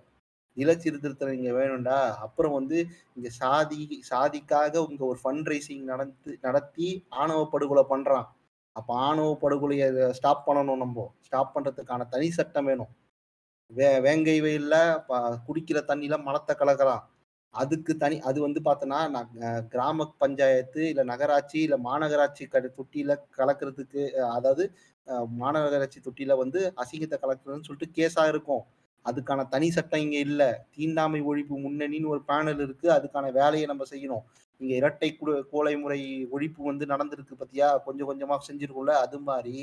நிலச்சீர்திருத்தம் இங்கே வேணும்டா. அப்புறம் வந்து இங்கே சாதி சாதிக்காக இங்கே ஒரு ஃபண்ட் ரைசிங் நடந்து நடத்தி ஆணவ படுகொலை பண்ணுறான் அப்ப ஆணவ படுகொலையை ஸ்டாப் பண்ணணும் நம்ம. ஸ்டாப் பண்றதுக்கான தனி சட்டம் வேணும். வே வேங்கை வெயிலில் ப- குடிக்கிற தண்ணியில மலத்தை கலக்கலாம். அதுக்கு தனி அது வந்து பார்த்தோன்னா ந- கிராம பஞ்சாயத்து இல்லை நகராட்சி இல்லை மாநகராட்சி கடு தொட்டியில கலக்கிறதுக்கு அதாவது மாநகராட்சி தொட்டியில வந்து அசிங்கத்தை கலக்கிறதுன்னு சொல்லிட்டு கேஸாக இருக்கும். அதுக்கான தனி சட்டம் இங்கே இல்லை. தீண்டாமை ஒழிப்பு முன்னணின்னு ஒரு பேனல் இருக்கு. அதுக்கான வேலையை நம்ம செய்யணும். இங்க இரட்டை கோலை முறை ஒழிப்பு வந்து நடந்திருக்கு பத்தியா? கொஞ்சம் கொஞ்சமா செஞ்சிருக்கும்ல அது மாதிரி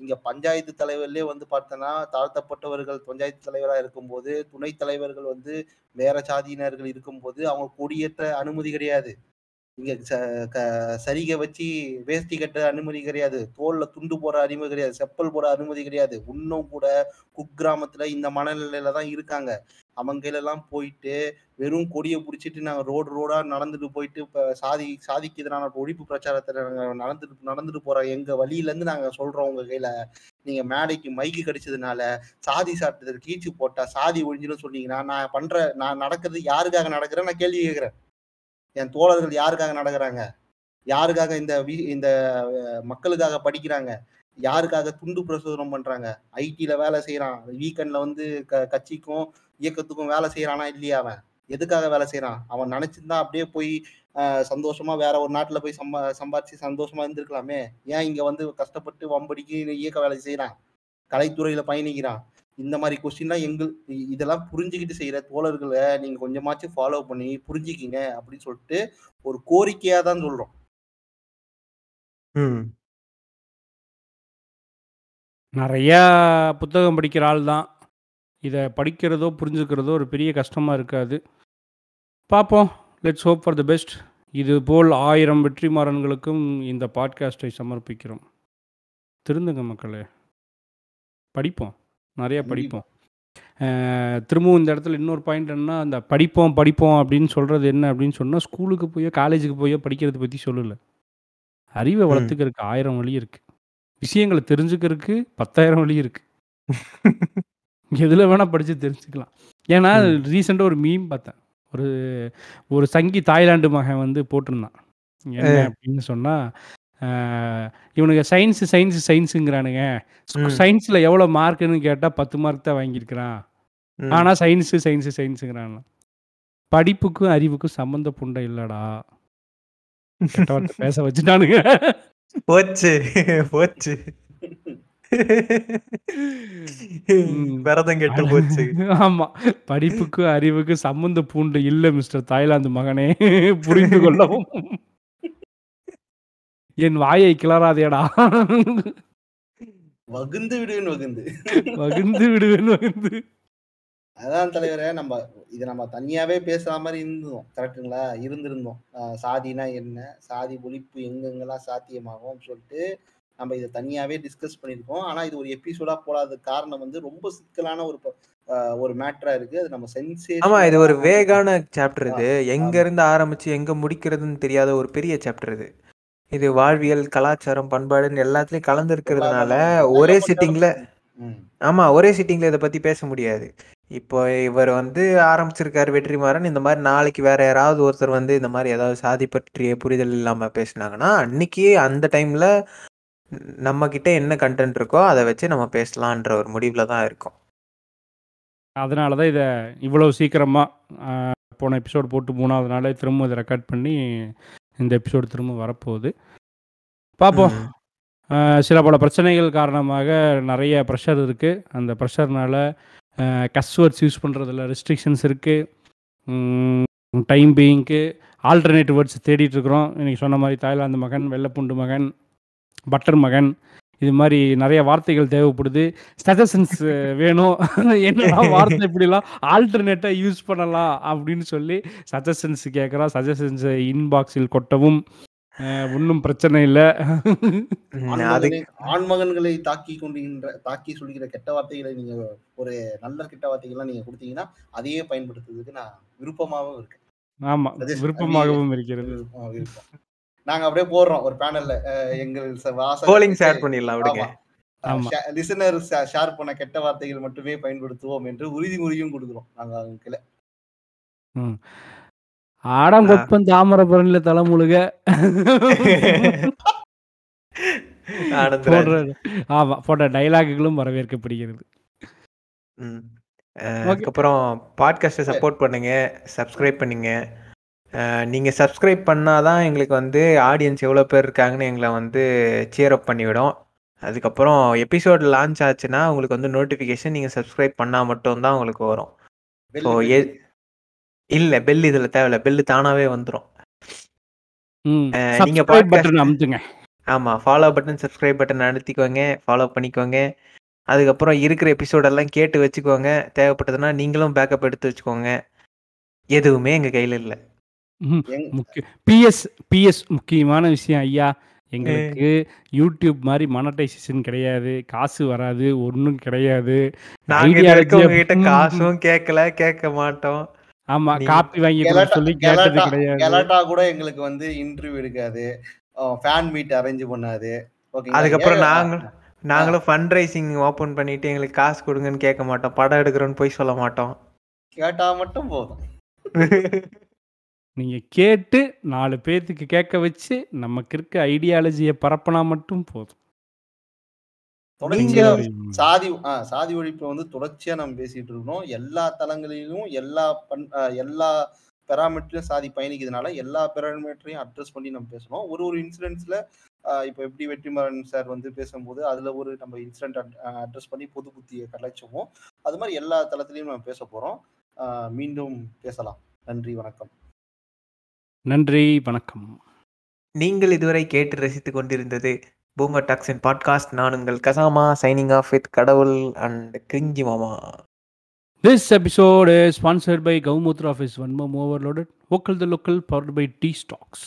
இங்க பஞ்சாயத்து தலைவர்லயே வந்து பார்த்தோன்னா தாழ்த்தப்பட்டவர்கள் பஞ்சாயத்து தலைவராக இருக்கும்போது துணைத் தலைவர்கள் வந்து வேற சாதியினர்கள் இருக்கும்போது அவங்க கொடியேற்ற அனுமதி கிடையாது. இங்க ச- க- சரிகை வச்சு வேஷ்டி கட்ட அனுமதி கிடையாது. தோல்ல துண்டு போற அனுமதி கிடையாது. செப்பல் போற அனுமதி கிடையாது. இன்னும் கூட குக்கிராமத்துல இந்த மனநிலையில தான் இருக்காங்க. அவங்க எல்லாம் போயிட்டு வெறும் கொடியை பிடிச்சிட்டு நாங்க ரோடு ரோடா நடந்துட்டு போயிட்டு இப்ப சாதி சாதிக்கு எதிரான ஒழிப்பு பிரச்சாரத்துல நாங்க நடந்துட்டு நடந்துட்டு போறோம். எங்க வழியில இருந்து நாங்க சொல்றோம் உங்க கையில. நீங்க மேடைக்கு மைக்கு கிடைச்சதுனால சாதி சாட்டுதல் கீச்சு போட்டா சாதி ஒழிஞ்சுன்னு சொன்னீங்கன்னா நான் பண்ற நான் நடக்கிறது யாருக்காக நடக்கிறேன் நான் கேள்வி கேட்கிறேன். என் தோழர்கள் யாருக்காக நடக்கிறாங்க? யாருக்காக இந்த வீ- இந்த மக்களுக்காக படிக்கிறாங்க? யாருக்காக துண்டு பிரசுரம் பண்றாங்க? ஐடியில வேலை செய்யறான் வீக்கெண்ட்ல வந்து க- கட்சிக்கும் இயக்கத்துக்கும் வேலை செய்யறானா இல்லையா அவன்? எதுக்காக வேலை செய்யறான் அவன் நினைச்சிருந்தா அப்படியே போய் சந்தோஷமா வேற ஒரு நாட்டுல போய் சம்பா சம்பாதிச்சு சந்தோஷமா இருந்திருக்கலாமே. ஏன் இங்க வந்து கஷ்டப்பட்டு வம்படிக்கு இயக்க வேலை செய்யறான் கலைத்துறையில பயணிக்கிறான். இந்த மாதிரி கொஸ்டின்லாம் எங்கள் இதெல்லாம் புரிஞ்சுக்கிட்டு செய்யற தோழர்களை நீங்க கொஞ்சமாச்சும் ஃபாலோ பண்ணி புரிஞ்சுக்கிங்க அப்படின்னு சொல்லிட்டு ஒரு கோரிக்கையா தான் சொல்றோம். ம். நிறையா புத்தகம் படிக்கிற ஆள் தான். இதை படிக்கிறதோ புரிஞ்சுக்கிறதோ ஒரு பெரிய கஷ்டமாக இருக்காது. பார்ப்போம். Let's hope for the best இது போல் ஆயிரம் வெற்றிமாறன்களுக்கும் இந்த பாட்காஸ்ட்டை சமர்ப்பிக்கிறோம். திருந்துங்க மக்களே. படிப்போம். நிறைய படிப்போம். திரும்பவும் இந்த இடத்துல இன்னொரு பாயிண்ட் என்னன்னா அந்த படிப்போம் படிப்போம் அப்படின்னு சொல்கிறது என்ன அப்படின்னு சொன்னால் ஸ்கூலுக்கு போயோ காலேஜுக்கு போயோ படிக்கிறத பற்றி சொல்லலை. அறிவை வளர்த்துக்கிறதுக்கு ஆயிரம் வழி இருக்குது விஷயங்களை தெரிஞ்சுக்கிறதுக்கு பத்தாயிரம் வழி இருக்குது எதில் வேணால் படித்து தெரிஞ்சுக்கலாம். ஏன்னா. ரீசெண்டாக ஒரு மீம் பார்த்தேன். ஒரு ஒரு சங்கி தாய்லாந்து மகன் வந்து போட்டிருந்தான். என்ன அப்படின்னு சொன்னால் இவனுங்க சயின்ஸு சயின்ஸு சயின்ஸுங்கிறானுங்க. சயின்ஸில் எவ்வளோ மார்க்குன்னு கேட்டால் பத்து மார்க் தான் வாங்கியிருக்கிறான். ஆனால் சயின்ஸு சயின்ஸு சயின்ஸுங்கிறான் படிப்புக்கும் அறிவுக்கும் சம்மந்த புண்டை இல்லடா. பேச வச்சுட்டானுங்க. போச்சு போச்சு. விரதம் கெட்டு போச்சு. ஆமா. படிப்புக்கும் அறிவுக்கும் சம்மந்த பூண்டு இல்ல மிஸ்டர் தாய்லாந்து மகனே. புரிந்து கொள்ளவும். என் வாயை கிளறாதேடா. வகுந்து விடுவேன் வகுந்து. வகுந்து விடுவேன் வகுந்து. அதான் தலைவரே நம்ம இதை நம்ம தனியாவே பேசுற மாதிரி இருந்தோம் கரெக்ட்டுங்களா? இருந்திருந்தோம். சாதினா என்ன? சாதி ஒழிப்பு எங்கெங்கெல்லாம் சாத்தியமாகும் சொல்லிட்டு நம்ம இதை தனியாவே டிஸ்கஸ் பண்ணியிருக்கோம். ஆனா இது ஒரு எபிசோடா போடாத காரணம் வந்து ரொம்ப சிக்கலான ஒரு ஒரு மேட்டரா இருக்கு. அது நம்ம சென்சேஷன் ஆமா இது ஒரு வேகான சாப்டர் இது. எங்க இருந்து ஆரம்பிச்சு எங்க முடிக்கிறதுன்னு தெரியாத ஒரு பெரிய சாப்டர் இது. இது வாழ்வியல் கலாச்சாரம் பண்பாடுன்னு எல்லாத்துலயும் கலந்து இருக்கிறதுனால ஒரே சிட்டிங்ல ஆமா ஒரே சிட்டிங்ல இதை பத்தி பேச முடியாது. இப்போ இவர் வந்து ஆரம்பிச்சிருக்காரு வெற்றிமாறன். இந்த மாதிரி நாளைக்கு வேற யாராவது ஒருத்தர் வந்து இந்த மாதிரி ஏதாவது சாதி பற்றிய புரிதல் இல்லாம பேசுனாங்கன்னா அன்னைக்கு அந்த டைம்ல நம்ம கிட்ட என்ன கண்டென்ட் இருக்கோ அதை வச்சு நம்ம பேசலான்ற ஒரு முடிவுல தான் இருக்கோம். அதனால தான் இதை இவ்வளோ சீக்கிரமாக போன எபிசோட் போட்டு மூணாவது நாளே திரும்ப இதை ரெக்கார்ட் பண்ணி இந்த எபிசோடு திரும்ப வரப்போகுது. பார்ப்போம். சில பல பிரச்சனைகள் காரணமாக நிறைய ப்ரெஷர் இருக்குது அந்த ப்ரெஷர்னால கஸ்வேர்ட்ஸ் யூஸ் பண்ணுறதுல ரெஸ்ட்ரிக்ஷன்ஸ் இருக்குது டைம் பீயிங்க்கு ஆல்டர்னேட்டிவ் வேர்ட்ஸ் தேடிட்டு இருக்கிறோம். இன்னைக்கு சொன்ன மாதிரி தாய்லாந்து மகன் வெள்ளைப்புண்டு மகன் பட்டர் மகன் இது மாதிரி நிறைய வார்த்தைகள் தேவைப்படுது. சஜஷன்ஸ் வேணும். என்னெல்லாம் வார்த்தை இப்படிலாம்? ஆல்டர்னேட்டாக யூஸ் பண்ணலாம் அப்படின்னு சொல்லி சஜஷன்ஸ் கேட்குறோம் சஜஷன்ஸை இன்பாக்ஸில் கொட்டவும் ஒன்றும் பிரச்சனை இல்லை. ஆண்மகன்களை தாக்கி கொண்டிருக்கின்ற தாக்கி சொல்லுகிற கெட்ட வார்த்தைகளை நீங்க ஒரு நல்ல கெட்ட வார்த்தைகள்லாம் நீங்க கொடுத்தீங்கன்னா அதையே பயன்படுத்துறதுக்கு நான் விருப்பமாகவும் இருக்கேன். ஆமாம் Suggestion. விருப்பமாகவும் இருக்கிறது. நாங்க அப்படியே போடுறோம் ஒரு பேனல்ல எங்கள் போலிங் ஷேர் பண்ணிடலாம் விடுங்க. லிசனர் ஷேர் பண்ண கெட்ட வார்த்தைகள் மட்டுமே பயன்படுத்துவோம் என்று உறுதிமொழியும் கொடுக்குறோம். நாங்க அவங்களுக்கு ஆடங்கொப்பன் தாமிரபரணியில் தலைமுழுக ஆனந்தராஜ் போடுற ஆமா போட்ட டைலாகுகளும் வரவேற்கப்படுகிறது. அதுக்கப்புறம் பாட்காஸ்ட்டை சப்போர்ட் பண்ணுங்க சப்ஸ்கிரைப் பண்ணுங்க. அஹ், நீங்க சப்ஸ்கிரைப் பண்ணாதான் எங்களுக்கு வந்து ஆடியன்ஸ் எவ்வளோ பேர் இருக்காங்கன்னு எங்களை வந்து சேர் அப் பண்ணிவிடும். அதுக்கப்புறம் எபிசோட் லான்ச் ஆச்சுன்னா உங்களுக்கு வந்து நோட்டிஃபிகேஷன் நீங்கள் சப்ஸ்கிரைப் பண்ணால் மட்டும்தான் உங்களுக்கு வரும். Bell so bell. எ இல்லை பெல் இதில் தேவையில்ல. பெல் தானாகவே வந்துடும் ம். அஹ், நீங்க சப்ஸ்கிரைப் podcast- பட்டன் அமுத்துங்க. ஆமாம் ஃபாலோ பட்டன் சப்ஸ்கிரைப் பட்டன் அழுத்திக்கோங்க. ஃபாலோ பண்ணிக்கோங்க. அதுக்கப்புறம் இருக்கிற எபிசோடெல்லாம் கேட்டு வச்சுக்கோங்க. தேவைப்பட்டதுன்னா நீங்களும் பேக்கப் எடுத்து வச்சுக்கோங்க. எதுவுமே எங்கள் கையில் இல்லை. பிஎஸ் பிஎஸ் முக்கியமான விஷயம் ஐயா. எங்களுக்கு யூடியூப் மாதிரி மானடைசேஷன் கிடையாது காசு வராது ஒன்றும் கிடையாது. காசும் கேட்கல கேட்க மாட்டோம். ஆமா நீங்க- காப்பி வாங்கி சொல்லி கேட்டது கிடையாது. கெலாட்டா கூட எங்களுக்கு வந்து இன்டர்வியூ எடுக்காது ஃபேன் மீட் அரேஞ்ச் பண்ணாது? அதுக்கப்புறம் ஏன் நாங்கள் நாங்களும் ஃபண்ட் ரைசிங் ஓப்பன் பண்ணிட்டு எங்களுக்கு காசு கொடுங்கன்னு கேட்க மாட்டோம். படம் எடுக்கிறோன்னு போய் சொல்ல மாட்டோம். கேட்டா மட்டும் போதும். நீங்க கேட்டு நாலு பேர்த்துக்கு கேட்க வச்சு நமக்கு இருக்க ஐடியாலஜியை பரப்பினா மட்டும் போதும். தொடர்ச்சியா நீங்க- சாதி சாதி ஒழிப்பு வந்து தொடர்ச்சியா நம்ம பேசிட்டு இருக்கோம் எல்லா தளங்களிலும் எல்லா பண் எல்லா பெராமீட்டர்லயும் சாதி பயணிக்கிறதுனால எல்லா பெராமீட்டரையும் அட்ரஸ் பண்ணி நம்ம பேசணும். ஒரு ஒரு இன்சிடென்ட்ஸ்ல இப்போ எப்படி வெற்றிமாறன் சார் வந்து பேசும்போது அதுல ஒரு நம்ம இன்சிடென்ட் அட்ரஸ் பண்ணி பொது புத்தியை கலாய்ச்சோமோ அது மாதிரி எல்லா தளத்திலையும் நம்ம பேச போறோம். ஆ, மீண்டும் பேசலாம். நன்றி வணக்கம். நன்றி வணக்கம் நீங்கள் இதுவரை கேட்டு ரசித்து கொண்டிருந்தது பூமர் டாக்ஸின் பாட்காஸ்ட் நான் உங்கள் கசாமா சைனிங் ஆஃப் வித் கடவுள் அண்ட் கிரிஞ்சி மாமா This episode is sponsored by Gaumutra of his One More Overloaded, Vocal the Local, powered by T Stocks.